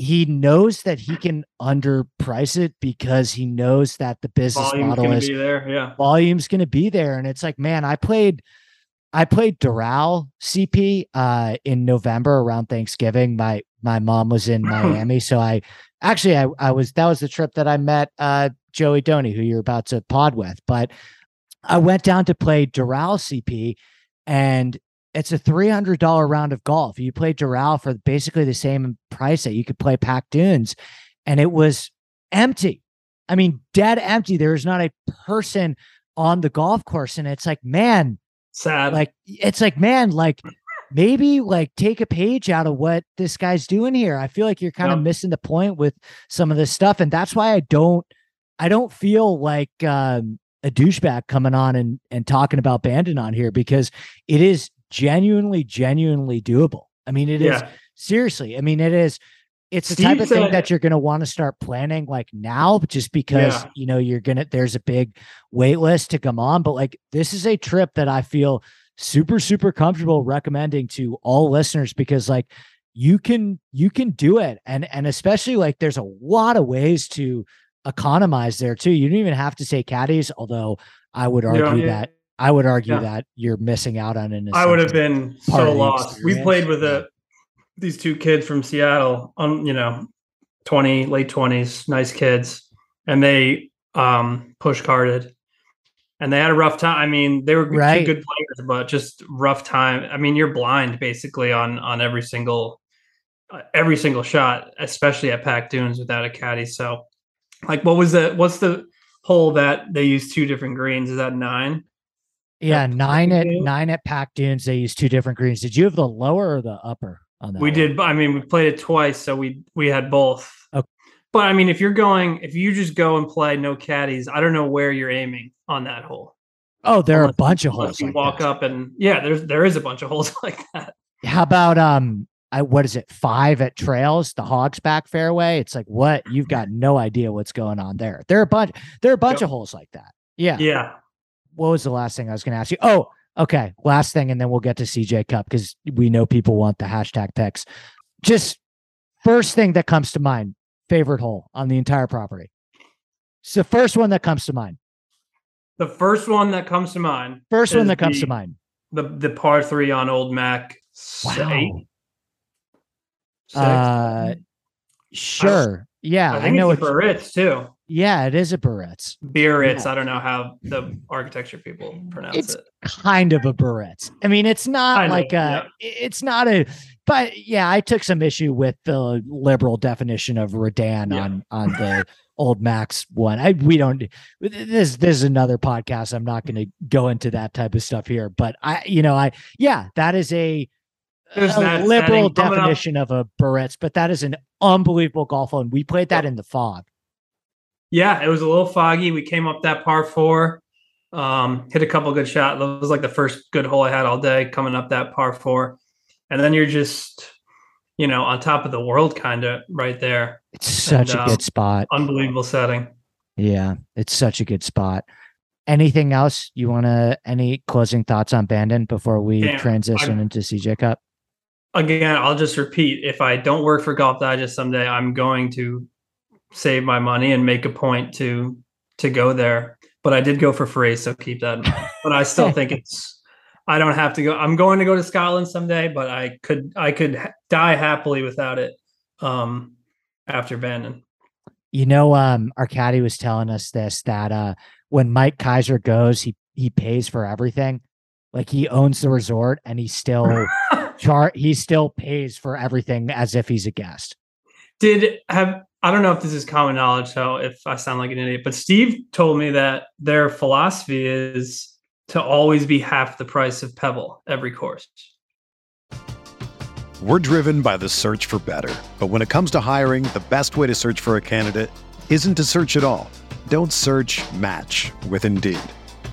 he knows that he can underprice it because he knows that the business volume's model is
there. Yeah.
Volume's going to be there. And it's like, man, I played, I played Doral CP uh, in November around Thanksgiving. My, my mom was in <coughs> Miami. so I actually, I, I was, that was the trip that I met uh, Joey Doney, who you're about to pod with. But I went down to play Doral CP and it's a $300 round of golf. You play Doral for basically the same price that you could play Pac Dunes. And it was empty. I mean, dead empty. There is not a person on the golf course. And it's like, man,
sad.
Like, it's like, man, like maybe like take a page out of what this guy's doing here. I feel like you're kind of missing the point with some of this stuff. And that's why I don't, I don't feel like, um, a douchebag coming on and and talking about Bandon on here because it is genuinely, genuinely doable. I mean, it yeah. is seriously. I mean, it is. It's the Steve type of said, thing that you're going to want to start planning like now, just because yeah. you know you're gonna. There's a big wait list to come on, but like this is a trip that I feel super super comfortable recommending to all listeners because like you can you can do it and and especially like there's a lot of ways to economize there too you don't even have to say caddies although i would argue yeah, yeah. that I would argue yeah. that you're missing out on an.
I would have been so lost. We played with a, these two kids from Seattle, on you know, twenty late twenties, nice kids, and they um push carded, and they had a rough time. I mean, they were
right.
good players, but just rough time. I mean, you're blind basically on on every single uh, every single shot, especially at Pac Dunes without a caddy. So, like, what was the what's the hole that they use two different greens? Is that nine?
Yeah, nine at nine at Pac Dunes. They use two different greens. Did you have the lower or the upper on that?
We one? did. I mean, we played it twice, so we we had both. But I mean, if you're going, if you just go and play no caddies, I don't know where you're aiming on that hole.
Oh, there unless, are a bunch of holes.
You
like
walk
that.
up and yeah, there's there is a bunch of holes <laughs> like that.
How about um I, what is it five at trails the hogs back fairway it's like what you've got no idea what's going on there there are a bunch there are a bunch yep. of holes like that yeah
yeah
what was the last thing i was going to ask you oh okay last thing and then we'll get to cj cup because we know people want the hashtag picks just first thing that comes to mind favorite hole on the entire property it's the first one that comes to mind
the first one that comes to mind
first one that comes the, to mind
the the par three on old mac
wow. Eight? Uh, sure. Yeah,
I, I know it's a Biarritz too.
Yeah, it is a Biarritz.
Biarritz. Yeah. I don't know how the architecture people pronounce it.
it's
it.
Kind of a Biarritz. I mean, it's not know, like a. Yeah. It's not a. But yeah, I took some issue with the liberal definition of Redan yeah. on on the old Max one. I we don't. This this is another podcast. I'm not going to go into that type of stuff here. But I, you know, I yeah, that is a
there's
a liberal definition of a Biarritz, but that is an unbelievable golf hole. And we played that in the fog.
Yeah, it was a little foggy. We came up that par four, um, hit a couple good shots. That was like the first good hole I had all day coming up that par four. And then you're just, you know, on top of the world kind of right there.
It's such and, a good spot.
Unbelievable setting.
Yeah, it's such a good spot. Anything else you want to, any closing thoughts on Bandon before we Damn, transition I, into CJ Cup?
again, I'll just repeat if I don't work for Golf Digest someday, I'm going to save my money and make a point to to go there. But I did go for free, so keep that in mind. but I still think it's I don't have to go. I'm going to go to Scotland someday, but I could I could ha- die happily without it um after Bandon.
You know, um, our caddy was telling us this that uh when Mike Keiser goes, he he pays for everything. Like he owns the resort and he still <laughs> chart he still pays for everything as if he's a guest.
Did have I don't know if this is common knowledge, so if I sound like an idiot, but Steve told me that their philosophy is to always be half the price of Pebble every course.
We're driven by the search for better. But when it comes to hiring, the best way to search for a candidate isn't to search at all. Don't search match with Indeed.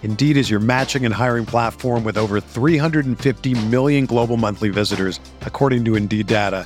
Indeed is your matching and hiring platform with over 350 million global monthly visitors, according to Indeed data,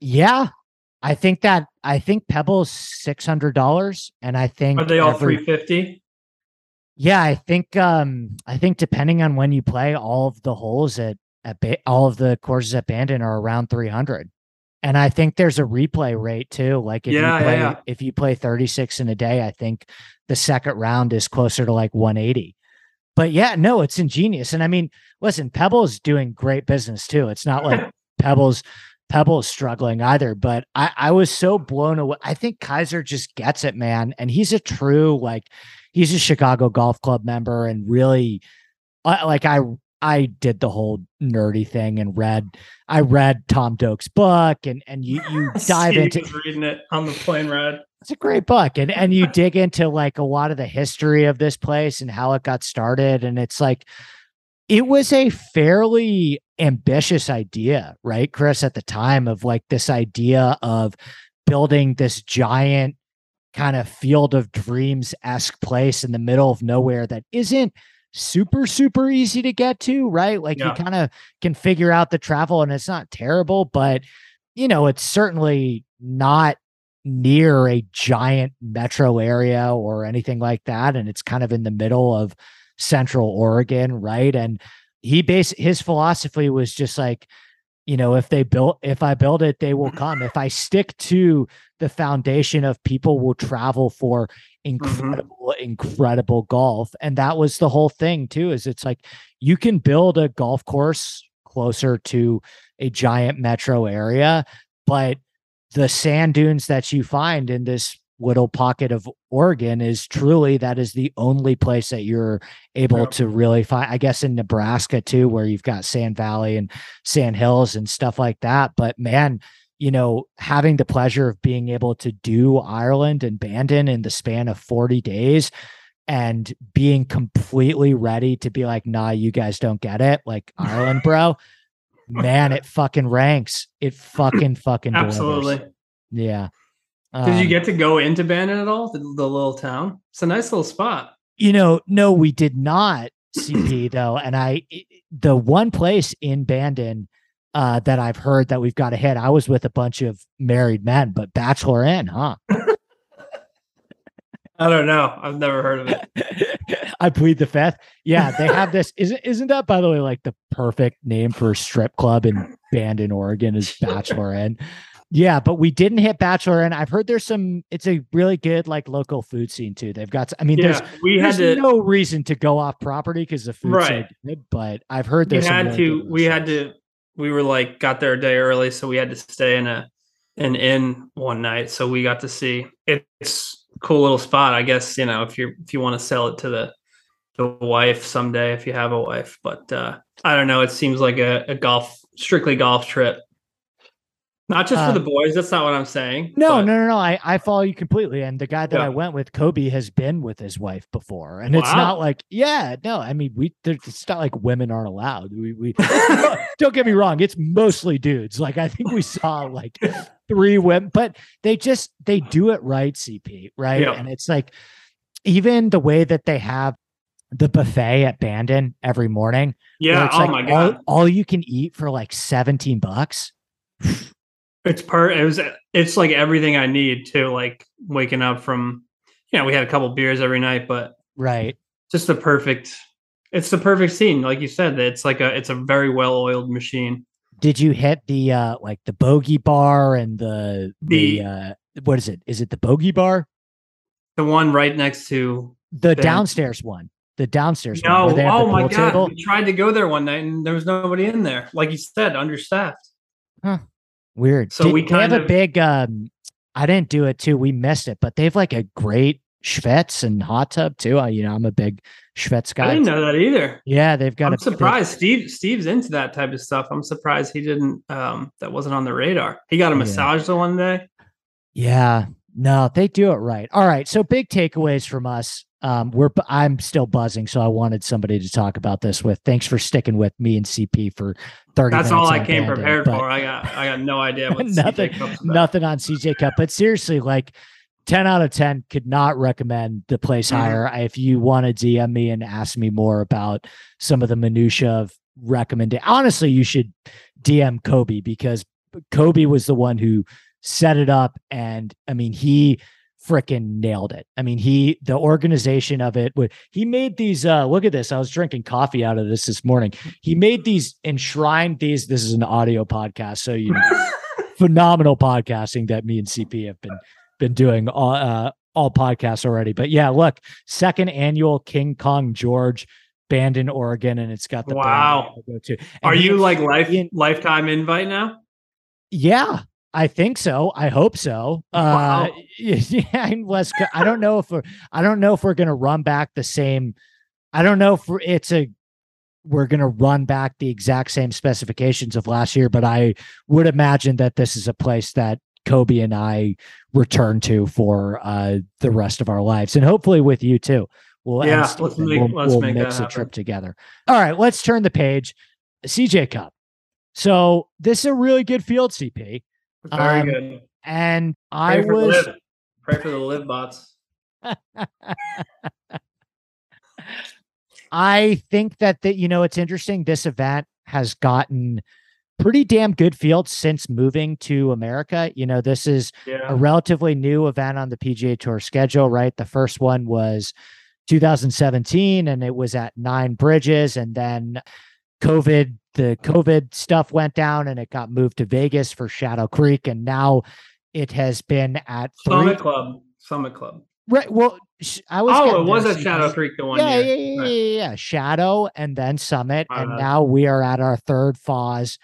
Yeah, I think that I think Pebble's six hundred dollars, and I think
are they all three fifty?
Yeah, I think um I think depending on when you play, all of the holes at at ba- all of the courses at Bandon are around three hundred, and I think there's a replay rate too. Like if
yeah,
you play
yeah, yeah.
if you play thirty six in a day, I think the second round is closer to like one eighty. But yeah, no, it's ingenious, and I mean, listen, Pebble's doing great business too. It's not like <laughs> Pebbles Pebble is struggling either, but I, I was so blown away. I think Keiser just gets it, man. And he's a true, like, he's a Chicago Golf Club member and really, uh, like, I, I did the whole nerdy thing and read, I read Tom Doak's book and, and you, you <laughs> dive into
reading it on the plane ride.
It's a great book. And, and you <laughs> dig into like a lot of the history of this place and how it got started. And it's like, it was a fairly ambitious idea, right, Chris, at the time of like this idea of building this giant kind of field of dreams esque place in the middle of nowhere that isn't super, super easy to get to, right? Like yeah. you kind of can figure out the travel and it's not terrible, but you know, it's certainly not near a giant metro area or anything like that. And it's kind of in the middle of Central Oregon, right? And he base his philosophy was just like, you know, if they built, if I build it, they will come. If I stick to the foundation of people will travel for mm-hmm. incredible, mm-hmm. incredible golf. And that was the whole thing too, is it's like you can build a golf course closer to a giant metro area, but the sand dunes that you find in this little pocket of Oregon is truly that is the only place that you're able yeah. to really find. I guess in Nebraska too, where you've got Sand Valley and Sand Hills and stuff like that. But man, you know, having the pleasure of being able to do Ireland and Bandon in the span of 40 days and being completely ready to be like, nah, you guys don't get it. Like Ireland, bro. <laughs> man, it fucking ranks. It fucking fucking
absolutely.
Delivers. Yeah.
Did um, you get to go into Bandon at all? The, the, little town. It's a nice little spot.
You know, no, we did not. CP <clears throat> though, and I, the one place in Bandon uh, that I've heard that we've got to hit. I was with a bunch of married men, but Bachelor Inn, huh? <laughs>
I don't know. I've never heard of it. <laughs>
I plead the fifth. Yeah, they have this. Isn't isn't that by the way like the perfect name for a strip club in Bandon, Oregon? Is Bachelor Inn? Yeah, but we didn't hit Bachelor, and I've heard there's some. It's a really good like local food scene too. They've got. I mean, yeah, there's we there's had to, no reason to go off property because the food's right. so good. But I've heard there's.
We had really to. We had to. We were like got there a day early, so we had to stay in a an inn one night. So we got to see. It's cool little spot, I guess. You know, if you if you want to sell it to the the wife someday, if you have a wife. But uh I don't know. It seems like a, a golf strictly golf trip not just for the um, boys. That's not what I'm saying.
No, but... no, no, no. I, I follow you completely. And the guy that yeah. I went with, Kobe, has been with his wife before. And wow. it's not like, yeah, no. I mean, we it's not like women aren't allowed. We we <laughs> <laughs> don't get me wrong. It's mostly dudes. Like I think we saw like three women, but they just they do it right, CP, right? Yeah. And it's like even the way that they have the buffet at Bandon every morning.
Yeah. Oh like my
god. All, all you can eat for like 17 bucks.
It's per it was it's like everything I need to like waking up from you know, we had a couple beers every night, but
right.
Just the perfect it's the perfect scene. Like you said, it's like a it's a very well oiled machine.
Did you hit the uh like the bogey bar and the the, the uh what is it? Is it the bogey bar?
The one right next to
the ben. downstairs one. The downstairs
no, one. oh my god. Table? We tried to go there one night and there was nobody in there. Like you said, understaffed.
Huh. Weird. So Did, we kind have of, a big. um I didn't do it too. We missed it, but they have like a great Schvitz and hot tub too. I, you know, I'm a big Schvitz guy.
I didn't know that either.
Yeah, they've got.
I'm surprised. Steve Steve's into that type of stuff. I'm surprised he didn't. Um, that wasn't on the radar. He got a massage yeah. the one day.
Yeah, no, they do it right. All right, so big takeaways from us um, we're I'm still buzzing, so I wanted somebody to talk about this with. Thanks for sticking with me and CP for thirty.
That's all I came prepared for. I got I got no idea what <laughs>
nothing nothing on CJ Cup, but seriously, like. 10 out of 10 could not recommend the place mm-hmm. higher. If you want to DM me and ask me more about some of the minutia of recommending, honestly, you should DM Kobe because Kobe was the one who set it up. And I mean, he freaking nailed it. I mean, he the organization of it would he made these uh look at this. I was drinking coffee out of this this morning. He made these enshrined these this is an audio podcast, so you know, <laughs> phenomenal podcasting that me and CP have been been doing all uh all podcasts already. But yeah, look, second annual King Kong George band in Oregon, and it's got the
wow.
too. And
Are you like life
Ian-
lifetime invite now?
Yeah, I think so. I hope so.
Wow.
Uh, <laughs> yeah, in West. Co- I don't know if we're. I don't know if we're gonna run back the same. I don't know if we're- it's a. We're gonna run back the exact same specifications of last year, but I would imagine that this is a place that Kobe and I return to for uh, the rest of our lives, and hopefully with you too. We'll
Yeah, let's make-
we'll,
let's
we'll
make that
mix a trip together. All right, let's turn the page. CJ Cup. So this is a really good field, CP.
Very
Um,
good.
And I
Pray for
was.
Pray for the live bots. <laughs>
I think that that you know it's interesting. This event has gotten pretty damn good fields since moving to America. You know, this is
Yeah.
a relatively new event on the PGA Tour schedule, right? The first one was 2017 and it was at Nine Bridges and then COVID the COVID stuff went down and it got moved to Vegas for Shadow Creek and now it has been at three
Summit Club. Summit Club.
right well I was
Oh, it was at Shadow Creek the one
yeah,
year.
yeah, yeah,
Right.
yeah, yeah. Shadow and then Summit, and now we are at our third Foz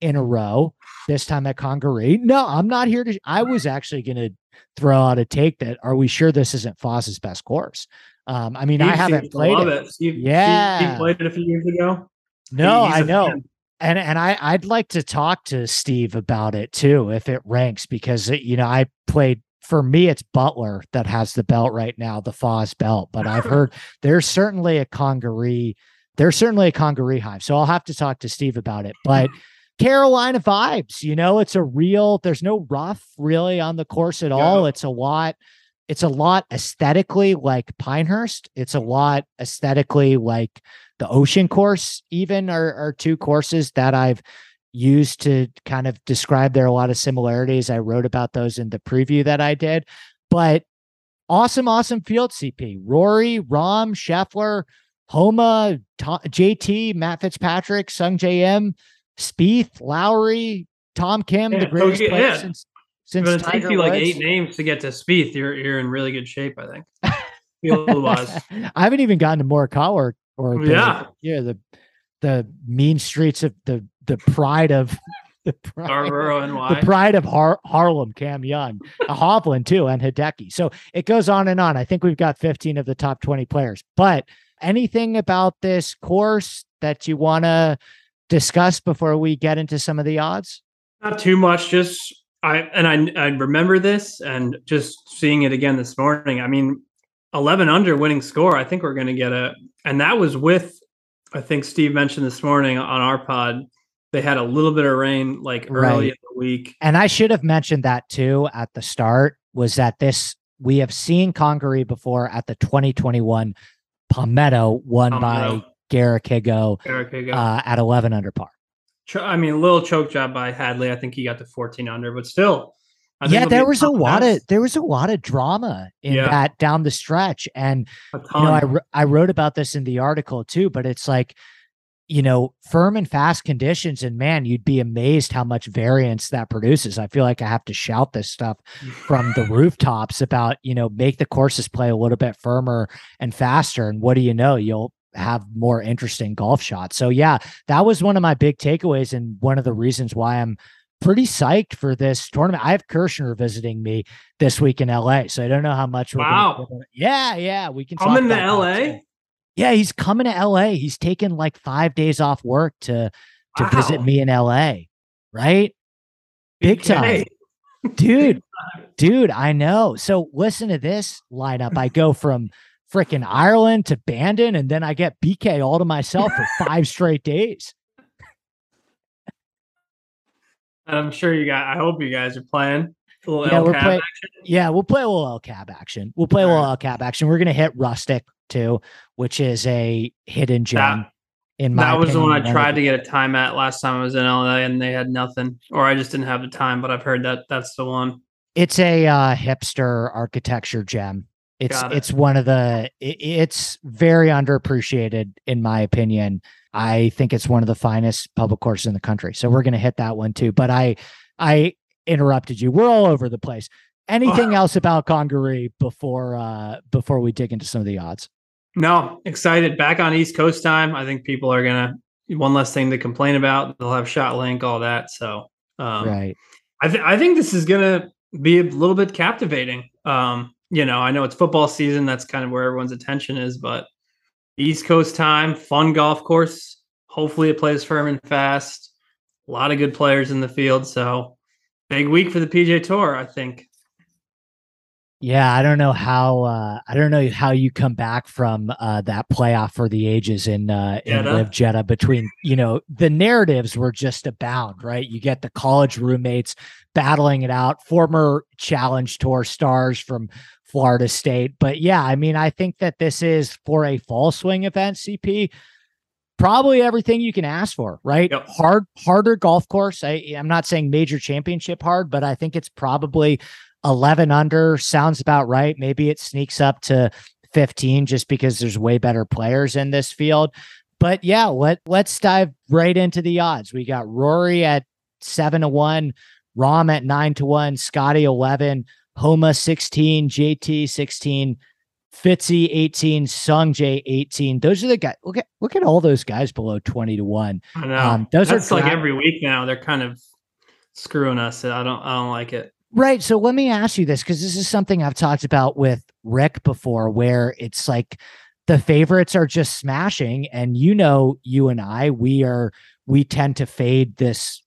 in a row. This time at Congaree. No, I'm not here to. I was actually going to throw out a take that. Are we sure this isn't Foz's best course? Um, I mean, I haven't played
love
it.
Steve, Steve-
Yeah.
Steve played it a few years ago.
No,
he's
know.
fan.
and and I I'd like to talk to Steve about it too if it ranks because it, you know I played for me it's Butler that has the belt right now the Foz belt but I've <laughs> heard there's certainly a Congaree there's certainly a Congaree hive so I'll have to talk to Steve about it but <laughs> Carolina vibes you know it's a real there's no rough really on the course at all it's a lot it's a lot aesthetically like Pinehurst it's a lot aesthetically like the ocean course even are, are two courses that I've used to kind of describe there are a lot of similarities. I wrote about those in the preview that I did, but awesome, awesome field CP. Rory, Rahm, Scheffler, Homa, To- JT, Matt Fitzpatrick, Sung Jae Im, Spieth, Lowry, Tom Kim,
Yeah,
the greatest
yeah,
player
yeah.
since since
going to take
Tiger
you like
Woods.
eight names to get to Spieth. You're you're in really good shape, I think. <laughs>
I haven't even gotten to Morikawa or, or the,
Yeah.
yeah, the the mean streets of the the pride of <laughs> the pride,
Scarborough NY.
the pride of Har- Harlem, Cam Young, Hovland too, and Hideki. So it goes on and on. I think we've got 15 of the top 20 players. But anything about this course that you want to discuss before we get into some of the odds?
Not too much. Just I and I I remember this and just seeing it again this morning. I mean, eleven under winning score. I think we're going to get a, and that was with. I think Steve mentioned this morning on our pod. They had a little bit of rain like early
Right.
in the week.
And I should have mentioned that too at the start was that this we have seen Congaree before at the 2021 Palmetto won by. Garrick Higgo
Eric Higgo.
uh, at 11 under par.
I mean, a little choke job by Hadley. I think he got to 14 under, but still.
Yeah, there was a lot of there was a lot of drama in
Yeah.
that down the stretch, and you know I. I wrote about this in the article too. But it's like, you know, firm and fast conditions, and man, you'd be amazed how much variance that produces. I feel like I have to shout this stuff from the <laughs> rooftops about you know make the courses play a little bit firmer and faster, and what do you know, you'll have more interesting golf shots. So yeah, that was one of my big takeaways, and one of the reasons why I'm pretty psyched for this tournament. I have Kirshner visiting me this week in LA, so I don't know how much we're
Wow.
gonna, yeah, yeah, we can
Coming to LA?
Yeah, he's coming to LA. He's taking like five days off work to to visit me in LA, right? Big time. Dude, dude, I know. So listen to this lineup. I go from freaking Ireland to Bandon, and then I get BK all to myself for five <laughs> straight days.
And I'm sure you guys. I hope you guys are playing. A little
Yeah, we're play,
action.
yeah, we'll play a little El Cab action. We'll play a little El Cab action. We're gonna hit Rustic too, which is a hidden gem.
That-
in my
That was the one I tried to get a time at last time I was in LA, and they had nothing, or I just didn't have the time. But I've heard that that's the one.
it's a uh, hipster architecture gem. It's
it.
it's one of the it, it's very underappreciated in my opinion. I think it's one of the finest public courses in the country. So we're gonna hit that one too. But I I interrupted you. We're all over the place. Anything <laughs> else about Congaree before uh before we dig into some of the odds?
No, excited. Back on East Coast time. I think people are gonna one less thing to complain about. They'll have shot link, all that. So um,
right.
I think I think this is gonna be a little bit captivating. Um, you know, I know it's football season. That's kind of where everyone's attention is, but East Coast time, fun golf course. Hopefully, it plays firm and fast. A lot of good players in the field. So, big week for the PGA Tour, I think.
Yeah, I don't know how uh, I don't know how you come back from uh, that playoff for the ages in uh, in LIV Jeddah between you know the narratives were just abound, right? You get the college roommates battling it out, former Challenge Tour stars from Florida State, but yeah, I mean, I think that this is for a fall swing event, CP. Probably everything you can ask for, right? Yep. Hard, harder golf course. I, I'm not saying major championship hard, but I think it's probably 11 under sounds about right. Maybe it sneaks up to 15 just because there's way better players in this field. But yeah, let let's dive right into the odds. We got Rory at seven to one, Rahm at nine to one, Scotty 11, Homa 16, JT 16, Fitzy 18, Sung Jae 18. Those are the guys. Look at look at all those guys below 20 to 1.
I know. Um, those That's are like every week now. They're kind of screwing us. I don't I don't like it.
Right. So let me ask you this because this is something I've talked about with Rick before, where it's like the favorites are just smashing. And you know, you and I, we are, we tend to fade this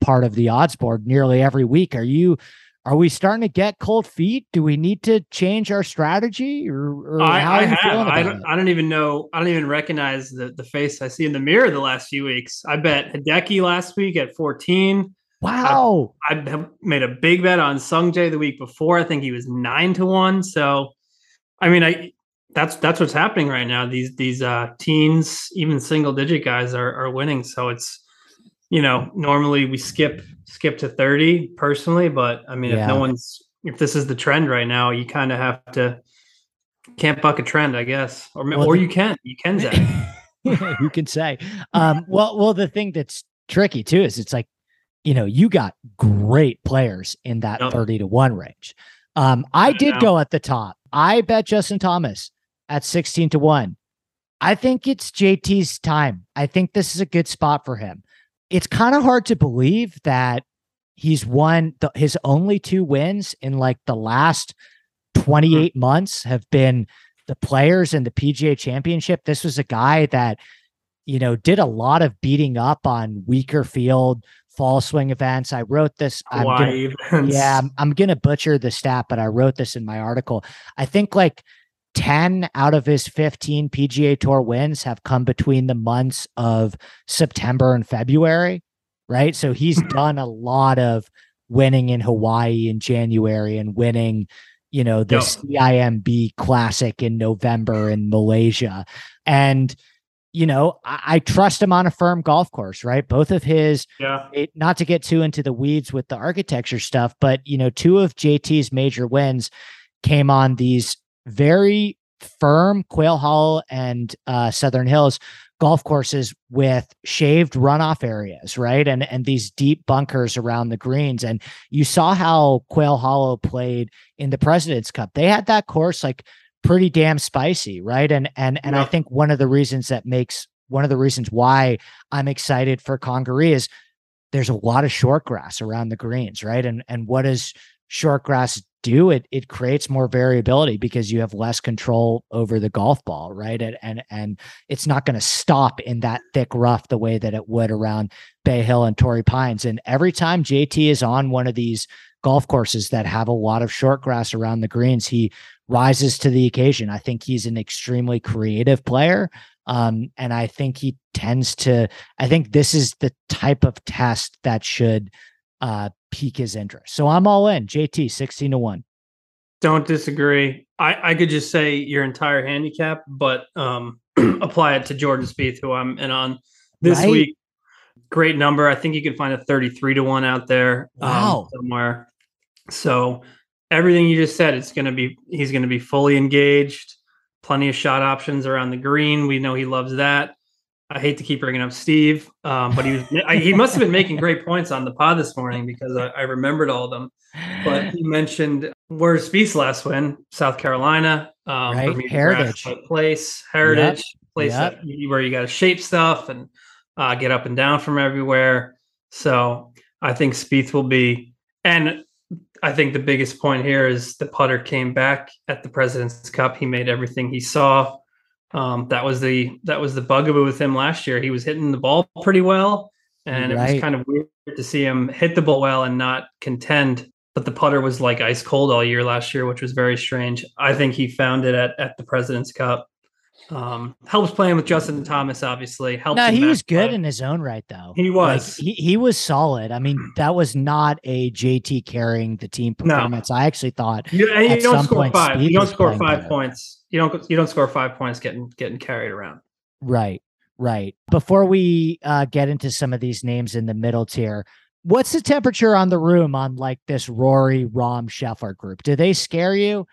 part of the odds board nearly every week. Are you, are we starting to get cold feet? Do we need to change our strategy or, or
I, I have, I don't, I don't even know. I don't even recognize the, the face I see in the mirror the last few weeks. I bet Hideki last week at 14.
Wow.
I, I made a big bet on Sung Jae the week before. I think he was nine to one. So, I mean, I that's that's what's happening right now. These these uh, teens, even single digit guys, are are winning. So it's you know normally we skip skip to thirty personally, but I mean, yeah. if no one's if this is the trend right now, you kind of have to can't buck a trend, I guess, or well, or you can you can say <laughs>
you can say. Um, well, well, the thing that's tricky too is it's like you know, you got great players in that 30 to 1 range. Um, I, did go at the top. I bet Justin Thomas at 16 to 1. I think it's JT's time. I think this is a good spot for him. It's kind of hard to believe that he's won the, his only two wins in like the last mm-hmm. 28 mm-hmm. months have been the players in the PGA championship. This was a guy that, you know, did a lot of beating up on weaker field, fall swing events. I wrote this. I'm gonna, yeah, I'm, I'm going to butcher the stat, but I wrote this in my article. I think like 10 out of his 15 PGA Tour wins have come between the months of September and February, right? So he's mm-hmm. done a lot of winning in Hawaii in January and winning, you know, the yep. CIMB Classic in November in Malaysia. And you know, I, I, trust him on a firm golf course, right? Both of his,
yeah.
It, not to get too into the weeds with the architecture stuff, but you know, two of JT's major wins came on these very firm Quail Hollow and uh, Southern Hills golf courses with shaved runoff areas, right? And and these deep bunkers around the greens. And you saw how Quail Hollow played in the President's Cup. They had that course like pretty damn spicy, right? And and and yeah. I think one of the reasons that makes one of the reasons why I'm excited for Congaree is there's a lot of short grass around the greens, right? And and what does short grass do? It it creates more variability because you have less control over the golf ball, right? And and and it's not going to stop in that thick rough the way that it would around Bay Hill and Torrey Pines. And every time JT is on one of these golf courses that have a lot of short grass around the greens, he rises to the occasion. I think he's an extremely creative player. Um, and I think he tends to, I think this is the type of test that should uh, pique his interest. So I'm all in. JT, 16 to 1.
Don't disagree. I, I could just say your entire handicap, but um, <clears throat> apply it to Jordan Spieth, who I'm in on this right? week. Great number. I think you can find a 33 to 1 out there
um, wow.
Um, somewhere. So everything you just said, it's going to be he's going to be fully engaged. Plenty of shot options around the green. We know he loves that. I hate to keep bringing up Steve, um, but he was I, he must have been making great points on the pod this morning because I, I remembered all of them. but he <sighs> mentioned where's Spieth's last win? South Carolina, um,
right? Heritage
place, Heritage yep. place yep. That, where you got to shape stuff and uh, get up and down from everywhere. So I think Spieth will be, and I think the biggest point here is the putter came back at the President's Cup. He made everything he saw. Um, that was the that was the bugaboo with him last year. He was hitting the ball pretty well, and right. it was kind of weird to see him hit the ball well and not contend. But the putter was like ice cold all year last year, which was very strange. I think he found it at at the President's Cup. Um, helps playing with Justin Thomas, obviously. Helps
no, he was good play. in his own right, though.
He was.
Like, he, he was solid. I mean, that was not a JT carrying the team performance. No. I actually thought
you, you don't score five. You don't score five better. points. You don't. You don't score five points getting getting carried around.
Right. Right. Before we uh, get into some of these names in the middle tier, what's the temperature on the room on like this Rory Rahm Scheffler group? Do they scare you?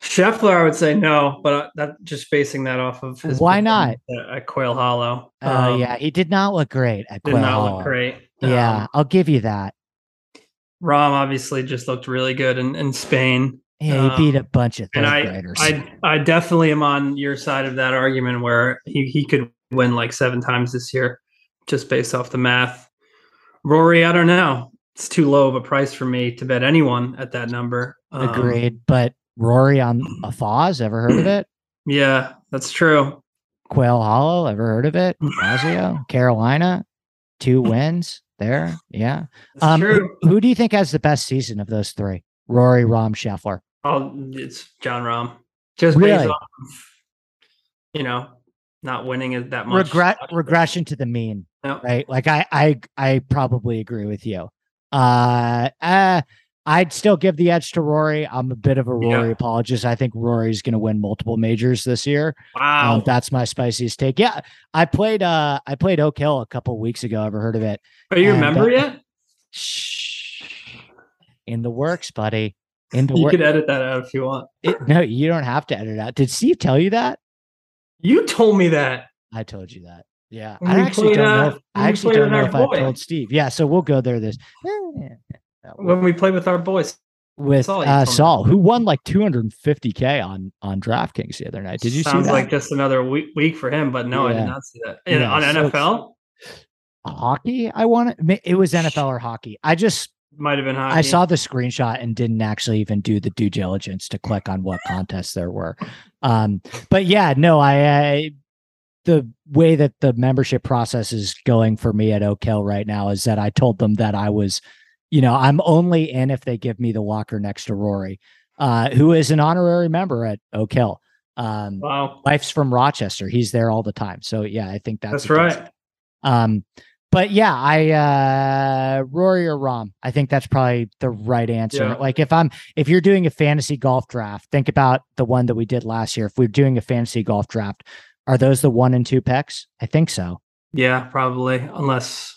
Scheffler, I would say no, but uh, that just basing that off of
his why not
at Quail Hollow.
Oh uh, um, yeah, he did not look great at Quail
did not
Hollow.
look great.
Yeah, um, I'll give you that.
Rom obviously just looked really good in, in Spain.
Yeah, he um, beat a bunch of third
and I,
graders.
I, I definitely am on your side of that argument where he, he could win like seven times this year, just based off the math. Rory, I don't know. It's too low of a price for me to bet anyone at that number.
Um, Agreed, but Rory on <clears throat> a Foz. Ever heard of it?
Yeah, that's true.
Quail Hollow. Ever heard of it? <clears throat> Fazio, Carolina, two wins there. Yeah. Um, who, who, do you think has the best season of those three? Rory, Rahm, Scheffler.
Oh, it's Jon Rahm. Just really? based off, you know, not winning it that much.
Regret regression to the mean. Right. Like I, I, I probably agree with you. Uh, uh I'd still give the edge to Rory. I'm a bit of a Rory yeah. apologist. I think Rory's going to win multiple majors this year.
Um, wow,
um, that's my spiciest take. Yeah, I played. Uh, I played Oak Hill a couple weeks ago. Ever heard of it?
Are you and, a member uh, yet?
Shh. In the works, buddy. In the
you
works.
can edit that out if you want.
It, no, you don't have to edit out. Did Steve tell you that?
You told me that.
I told you that. Yeah, I actually, played, uh, if, I actually don't know if I told Steve. Yeah, so we'll go there. This <laughs>
when we play with our boys
with Saul, uh, Saul who won like 250k on on DraftKings the other night. Did you
Sounds
see that?
like just another week, week for him, but no, yeah. I did not see that. yeah, on so NFL,
hockey. I want it. It was NFL or hockey. I just
might have been hockey.
I saw the screenshot and didn't actually even do the due diligence to click on what contests there were. Um, but yeah, no, I, I the way that the membership process is going for me at Oak Hill right now is that I told them that I was you know, I'm only in if they give me the walker next to Rory, uh, who is an honorary member at Oak Hill. Um,
wow.
Wife's from Rochester. He's there all the time. So yeah, I think that's,
that's right.
Um, but yeah, I uh Rory or Rahm, I think that's probably the right answer. Yeah. Like if I'm if you're doing a fantasy golf draft, think about the one that we did last year. If we're doing a fantasy golf draft, are those the one and two picks? I think so.
Yeah, probably. Unless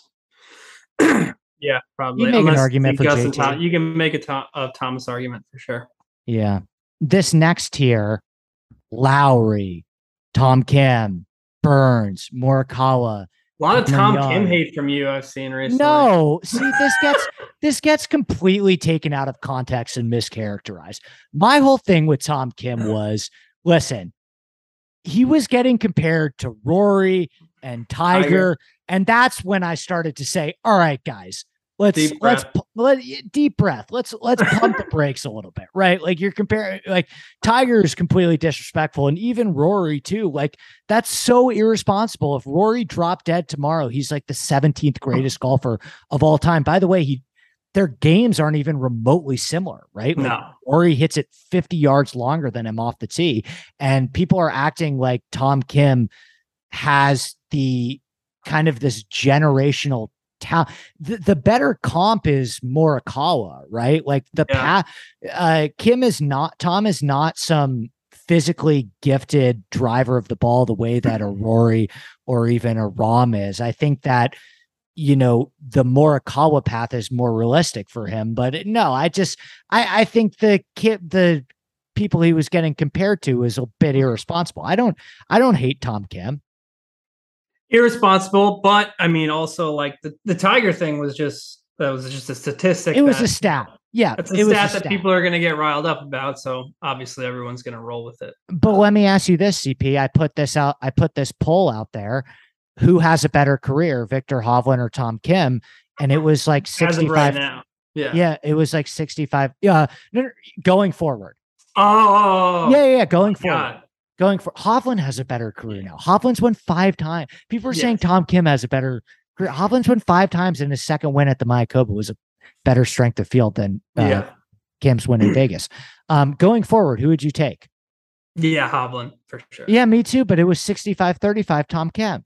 <clears throat> Yeah, probably.
You make Unless an argument for JT.
Tom, you can make a, Tom, a Thomas argument for sure.
Yeah. This next tier, Lowry, Tom Kim, Burns, Morikawa.
A lot of Tom. Kim hate from you I've seen recently.
No, see, this gets <laughs> this gets completely taken out of context and mischaracterized. My whole thing with Tom Kim was, listen, he was getting compared to Rory and Tiger, Tiger. and that's when I started to say, "All right, guys, let's deep let's let deep breath. Let's let's pump the brakes a little bit, right? Like you're comparing like Tiger is completely disrespectful, and even Rory too. Like that's so irresponsible. If Rory dropped dead tomorrow, he's like the 17th greatest golfer of all time. By the way, he their games aren't even remotely similar, right?
Like no.
Rory hits it 50 yards longer than him off the tee, and people are acting like Tom Kim has the kind of this generational talent. The, the better comp is Morikawa, right? Like the yeah. path. Uh, Kim is not. Tom is not some physically gifted driver of the ball the way that <clears throat> a Rory or even a Rahm is. I think that you know the Morikawa path is more realistic for him. But no, I just I I think the kid the people he was getting compared to is a bit irresponsible. I don't I don't hate Tom Kim
irresponsible, but I mean, also like the, the Tiger thing was just that was just a statistic.
It was a stat. Yeah,
it's a
it was
stat
a
that
stat.
people are going to get riled up about. So obviously, everyone's going to roll with it.
But let me ask you this, CP. I put this out. I put this poll out there. Who has a better career, Viktor Hovland or Tom Kim? And it was like
right
sixty-five.
now, yeah.
yeah, it was like sixty-five. Uh, yeah, no, going forward.
Oh, oh, oh, oh,
yeah, yeah, yeah, going forward.
God.
Going for Hovland has a better career now. Hovland's won five times. People are saying Tom Kim has a better career. Hovland's won five times, and his second win at the Mayakoba was a better strength of field than uh,
yeah,
Kim's win in <clears throat> Vegas. Um, going forward, who would you take?
yeah, Hovland for sure.
Yeah, me too, but it was 65 35 Tom Kim.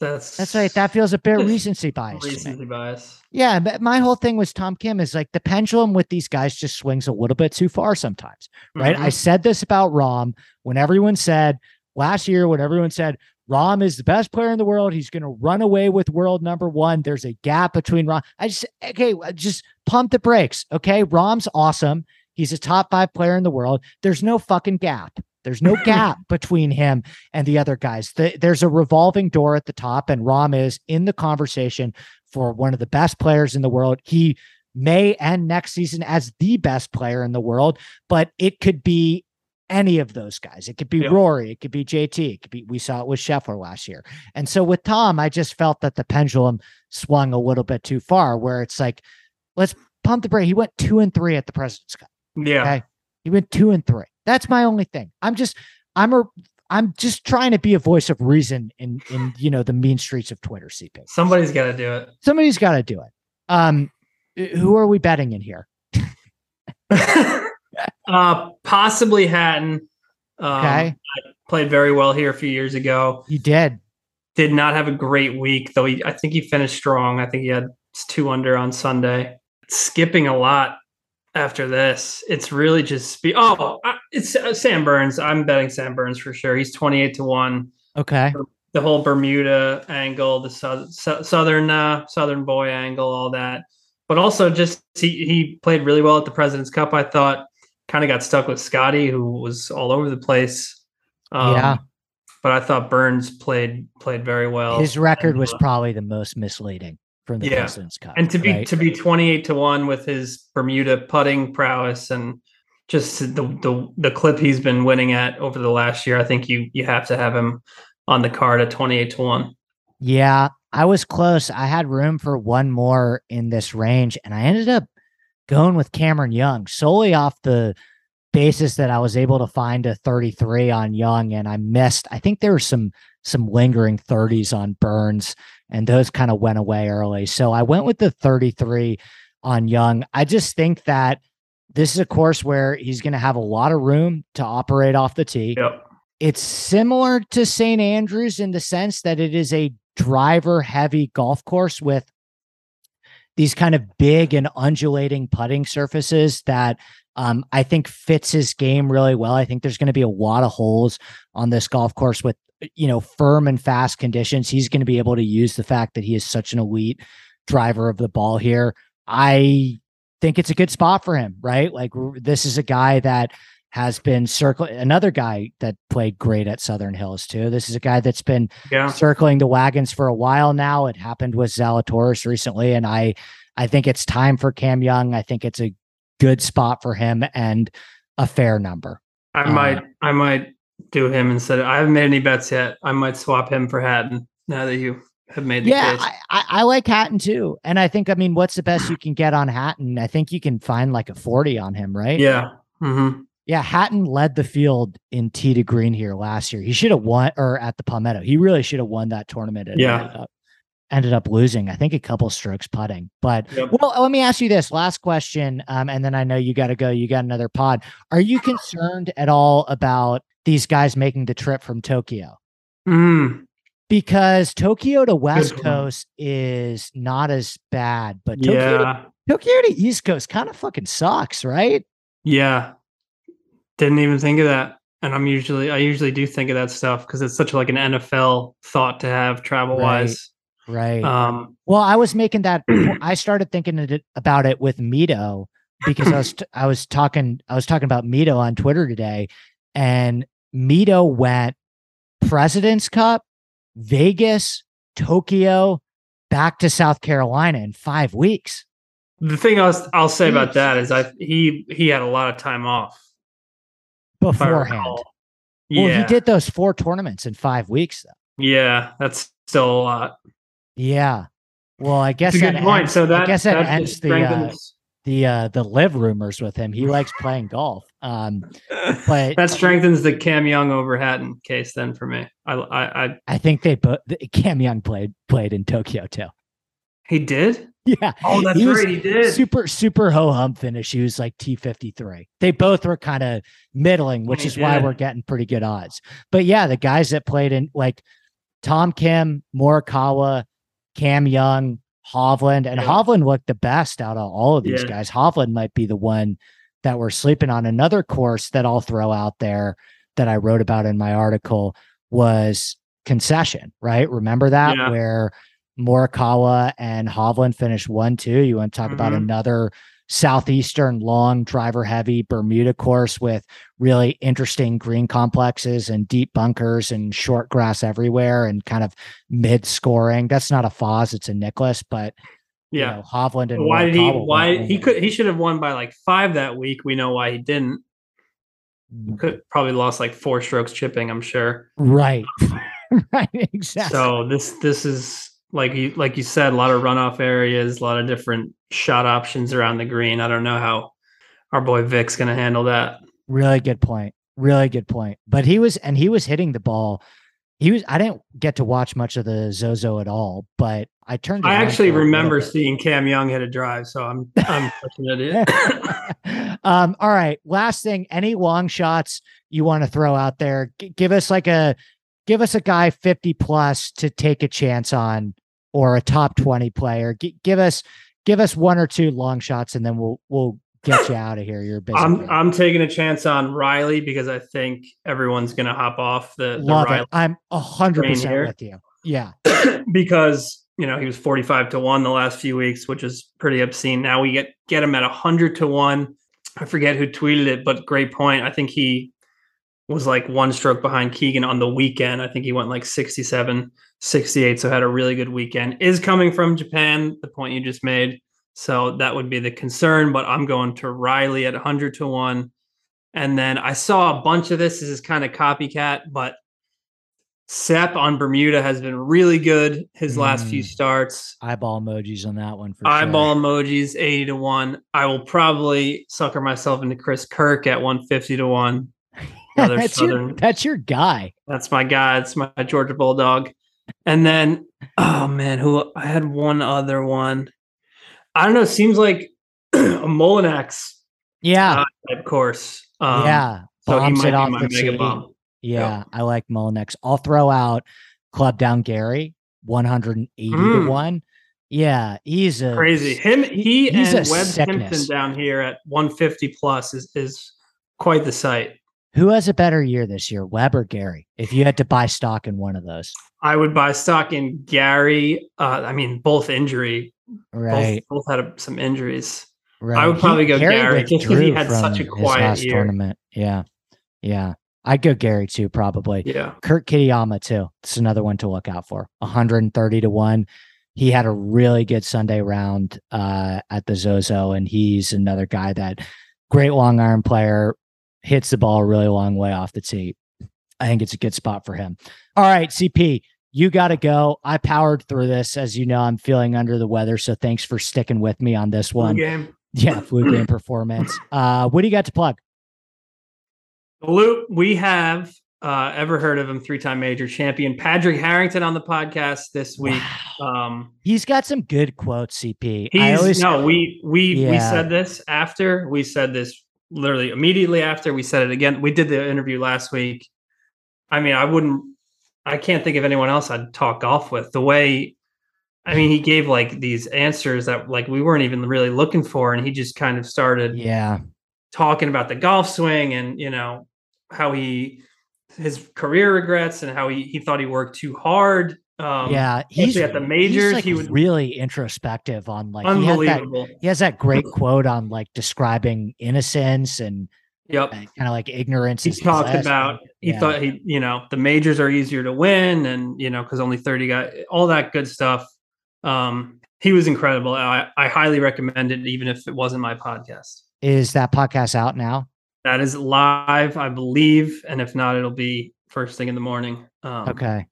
That's
That's right. That feels a bit <laughs> recency bias.
recency bias.
Yeah, but my whole thing was Tom Kim is like the pendulum with these guys just swings a little bit too far sometimes, right? I
Mhm.
said this about Rahm when everyone said last year, when everyone said Rahm is the best player in the world, he's going to run away with world number one. There's a gap between Rahm. I just, okay, just pump the brakes. Okay. Rahm's awesome. He's a top five player in the world. There's no fucking gap. There's no <laughs> gap between him and the other guys. The, there's a revolving door at the top, and Rahm is in the conversation for one of the best players in the world. He may end next season as the best player in the world, but it could be any of those guys. It could be
Yeah.
Rory, it could be JT, it could be we saw it with Scheffler last year. And so with Tom, I just felt that the pendulum swung a little bit too far where it's like, let's pump the brake. He went two and three at the President's Cup.
Yeah,
Okay. He went two and three. That's my only thing. I'm just I'm a I'm just trying to be a voice of reason in in you know the mean streets of Twitter, CP.
somebody's got to do it.
Somebody's got to do it. Um, who are we betting in here? <laughs>
uh, possibly Hatton. Um,
Okay,
played very well here a few years ago.
He did.
Did not have a great week though. He, I think he finished strong. I think he had two under on Sunday. Skipping a lot after this. It's really just spe- oh, it's uh, Sam Burns. I'm betting Sam Burns for sure. He's 28 to one.
Okay,
The whole Bermuda angle, the sou- sou- southern uh, southern boy angle, all that. But also just he he played really well at the President's Cup. I thought kind of got stuck with Scotty, who was all over the place. Um,
Yeah.
But I thought Burns played played very well.
his record
and,
was
uh,
probably the most misleading from the
Yeah.
President's Cup.
and to be
right?
to be 28 to 1 with his Bermuda putting prowess and just the the the clip he's been winning at over the last year, I think you you have to have him on the card at 28 to 1.
Yeah, I was close. I had room for one more in this range, and I ended up going with Cameron Young solely off the basis that I was able to find a 33 on Young, and I missed. I think there were some some lingering 30s on Burns, and those kind of went away early. So I went with the 33 on Young. I just think that this is a course where he's going to have a lot of room to operate off the tee
Yep.
it's similar to St. Andrews in the sense that it is a driver heavy golf course with these kind of big and undulating putting surfaces that um, I think fits his game really well. I think there's going to be a lot of holes on this golf course with you know firm and fast conditions. He's going to be able to use the fact that he is such an elite driver of the ball here. I think it's a good spot for him, right? Like this is a guy that has been circling another guy that played great at Southern Hills too. This is a guy that's been
Yeah.
circling the wagons for a while now. It happened with Zalatoris recently, and I I think it's time for Cam Young. I think it's a good spot for him and a fair number.
I
Uh,
might I might do him instead. Of, I haven't made any bets yet. I might swap him for Hatton now that you have made the
Yeah,
case.
I, I, I like Hatton too, and I think I mean, what's the best you can get on Hatton? I think you can find like a forty on him, right?
yeah. hmm
Yeah, Hatton led the field in tee to green here last year. He should have won, or at the Palmetto, he really should have won that tournament. And
Yeah.
ended up, ended up losing. I think a couple strokes putting. But
Yep.
well, let me ask you this last question, um, and then I know you got to go. You got another pod. Are you <sighs> concerned at all about these guys making the trip from Tokyo?
Mm.
Because Tokyo to West. Coast is not as bad, but Tokyo, to,
Yeah.
Tokyo to East Coast kind of fucking sucks, right?
Yeah. Didn't even think of that. And I'm usually I usually do think of that stuff because it's such like an NFL thought to have travel wise.
Right.
Um
Well, I was making that. <clears throat> I started thinking about it with Mito because I was t- I was talking I was talking about Mito on Twitter today, and Mito went President's Cup, Vegas, Tokyo, back to South Carolina in five weeks.
The thing I'll, I'll say about that is I he he had a lot of time off
beforehand.
Yeah.
Well, he did those four tournaments in five weeks, though.
Yeah, that's still a lot.
Yeah. Well, I guess
That's a good
that
point.
ends,
So that
I guess that
that
ends the uh, the uh, the LIV rumors with him. He likes <laughs> playing golf. Um, <laughs> but
that strengthens the Cam Young over Hatton case then for me. I I, I
I think they put Cam Young played played in Tokyo too.
he did.
Yeah.
Oh, that's
He
right. He did.
Super super ho hum finish. He was like T fifty three. They both were kind of middling, which
He
is why we're getting pretty good odds. But yeah, the guys that played in like Tom Kim, Morikawa, Cam Young, Hovland, and
Yeah.
Hovland looked the best out of all of these
Yeah.
guys. Hovland might be the one that we're sleeping on. Another course that I'll throw out there that I wrote about in my article was concession, right? Remember that
Yeah.
where Morikawa and Hovland finished one, two. You want to talk about
Mhm.
another southeastern long driver heavy Bermuda course with really interesting green complexes and deep bunkers and short grass everywhere and kind of mid scoring. That's not a Foz, it's a Nicklaus, but you
yeah.
know, Hovland and
why did he? Why he could? He should have won by like five that week. We know why he didn't. Mm. Could probably lost like four strokes chipping. I'm sure.
right, <laughs> right, exactly.
So this this is like you like you said, a lot of runoff areas, a lot of different shot options around the green. I don't know how our boy Vic's going to handle that.
Really good point. Really good point. But he was, and he was hitting the ball. He was. I didn't get to watch much of the Zozo at all, but I turned.
I actually
for a little
remember seeing Cam Young hit a drive, so I'm I'm such an idiot.
um. All right. Last thing. Any long shots you want to throw out there? G- give us like a, give us a guy fifty plus to take a chance on, or a top twenty player. G- give us, give us one or two long shots, and then we'll we'll get you out of here. You're busy.
I'm. I'm taking a chance on Riley because I think everyone's going to hop off the, the
Love
Riley
it. I'm a hundred percent with you. Yeah. <coughs>
because you know he was 45 to 1 the last few weeks which is pretty obscene now we get get him at 100 to 1 i forget who tweeted it but great point i think he was like one stroke behind keegan on the weekend i think he went like 67 68 so had a really good weekend is coming from japan the point you just made so that would be the concern but i'm going to riley at 100 to 1 and then i saw a bunch of this this is kind of copycat but Sepp on Bermuda has been really good his last few
Mm.
starts.
Eyeball emojis on that one for sure.
Eyeball
sure.
emojis 80 to 1. I will probably sucker myself into Chris Kirk at 150 to 1. Another
that's,
Southern.
your, that's your guy.
That's my guy. It's my Georgia Bulldog. And then, oh man, who I had one other one. I don't know. Seems like <clears throat> a Mullinax
Yeah.
uh, type course. Um,
yeah.
So he might
it
be
off
my mega bomb.
Yeah. I like Mullinax. I'll throw out Club Down Gary, 180 to
Mm.
1. Yeah. He's a
Crazy. Him, he
He's
and
a
Webb
sickness.
Simpson down here at 150 plus is is quite the sight.
Who has a better year this year, Webb or Gary? If you had to buy stock in one of those.
I would buy stock in Gary. Uh, I mean, both injury,
Right.
both, both had some injuries.
Right.
I would probably go Gary, just 'cause he had such a quiet year.
tournament. Yeah. Yeah. I'd go Gary too, probably.
Yeah,
Kurt Kitayama too. It's another one to look out for. 130 to 1. He had a really good Sunday round uh, at the Zozo, and he's another guy that great long iron player, hits the ball a really long way off the tee. I think it's a good spot for him. All right, CP, you got to go. I powered through this. As you know, I'm feeling under the weather. So thanks for sticking with me on this
one
one.
game.
Yeah, flu game <clears throat> performance. Uh, what do you got to plug?
Luke, we have uh, ever heard of him? Three-time major champion Padraig Harrington on the podcast this week.
Wow.
Um,
He's got some good quotes, CP. I
He's
always
no, we we we said this after we said this literally immediately after we said it again. We did the interview last week. I mean, I wouldn't. I can't think of anyone else I'd talk golf with. The way, I mean, he gave like these answers that like we weren't even really looking for, and he just kind of started
yeah.
talking about the golf swing and you know how he his career regrets and how he he thought he worked too hard. Um,
yeah, he's
at the majors,
like,
he would
really introspective on like he has that he has that great <clears throat> quote on like describing innocence and
Yep.
kind of like ignorance.
he talked about he
Yeah.
thought he you know the majors are easier to win and you know because only 30 got all that good stuff um he was incredible. I, I highly recommend it, even if it wasn't my podcast.
Is that podcast out now?
That is live, I believe, and if not, it'll be first thing in the morning.
Um, okay.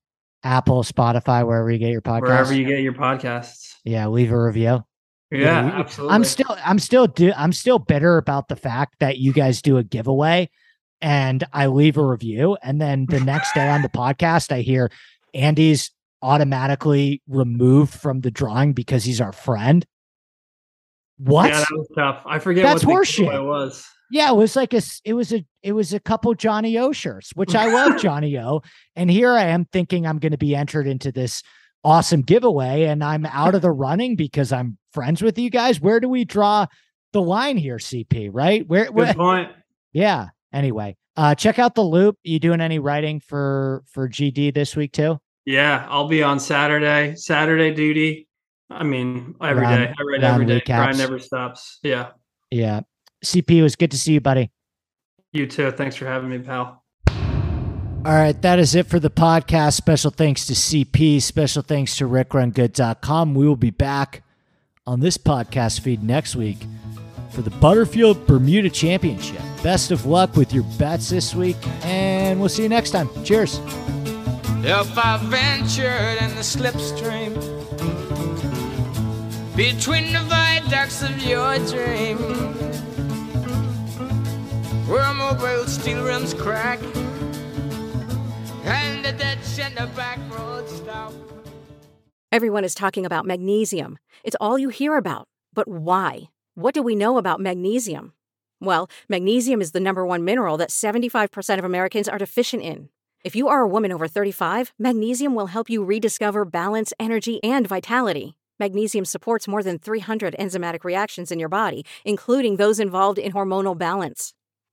Apple, Spotify, wherever you get your podcasts.
Wherever you get your podcasts.
Yeah, leave a review.
Yeah, yeah absolutely.
I'm still I'm still do I'm still bitter about the fact that you guys do a giveaway and I leave a review and then the next day on the podcast I hear Andy's automatically removed from the drawing because he's our friend. What?
Yeah, that was tough. I forget
That's
what
horseshit.
it was.
Yeah, it was like a it was a it was a couple Johnnie-O shirts, which I love <laughs> Johnnie-O. And here I am thinking I'm going to be entered into this awesome giveaway and I'm out of the <laughs> running because I'm friends with you guys. Where do we draw the line here, CP? Right? Where,
Good
where
point.
Yeah. Anyway, uh check out the loop. You doing any writing for for GD this week too?
Yeah, I'll be on Saturday, Saturday duty. I mean, every round, day. I read every day. Recaps. Grind never stops. Yeah.
Yeah. CP, it was good to see you, buddy.
You too. Thanks for having me, pal.
All right, that is it for the podcast. Special thanks to CP. Special thanks to rickrungood.com. We will be back on this podcast feed next week for the Butterfield Bermuda Championship. Best of luck with your bets this week, and we'll see you next time. Cheers. If I ventured in the slipstream between the viaducts of your dream where steel rims crack and the ditch the back road stop. Everyone is talking about magnesium. It's all you hear about. But why? What do we know about magnesium? Well, magnesium is the number one mineral that 75% of Americans are deficient in. If you are a woman over 35, magnesium will help you rediscover balance, energy, and vitality. Magnesium supports more than 300 enzymatic reactions in your body, including those involved in hormonal balance.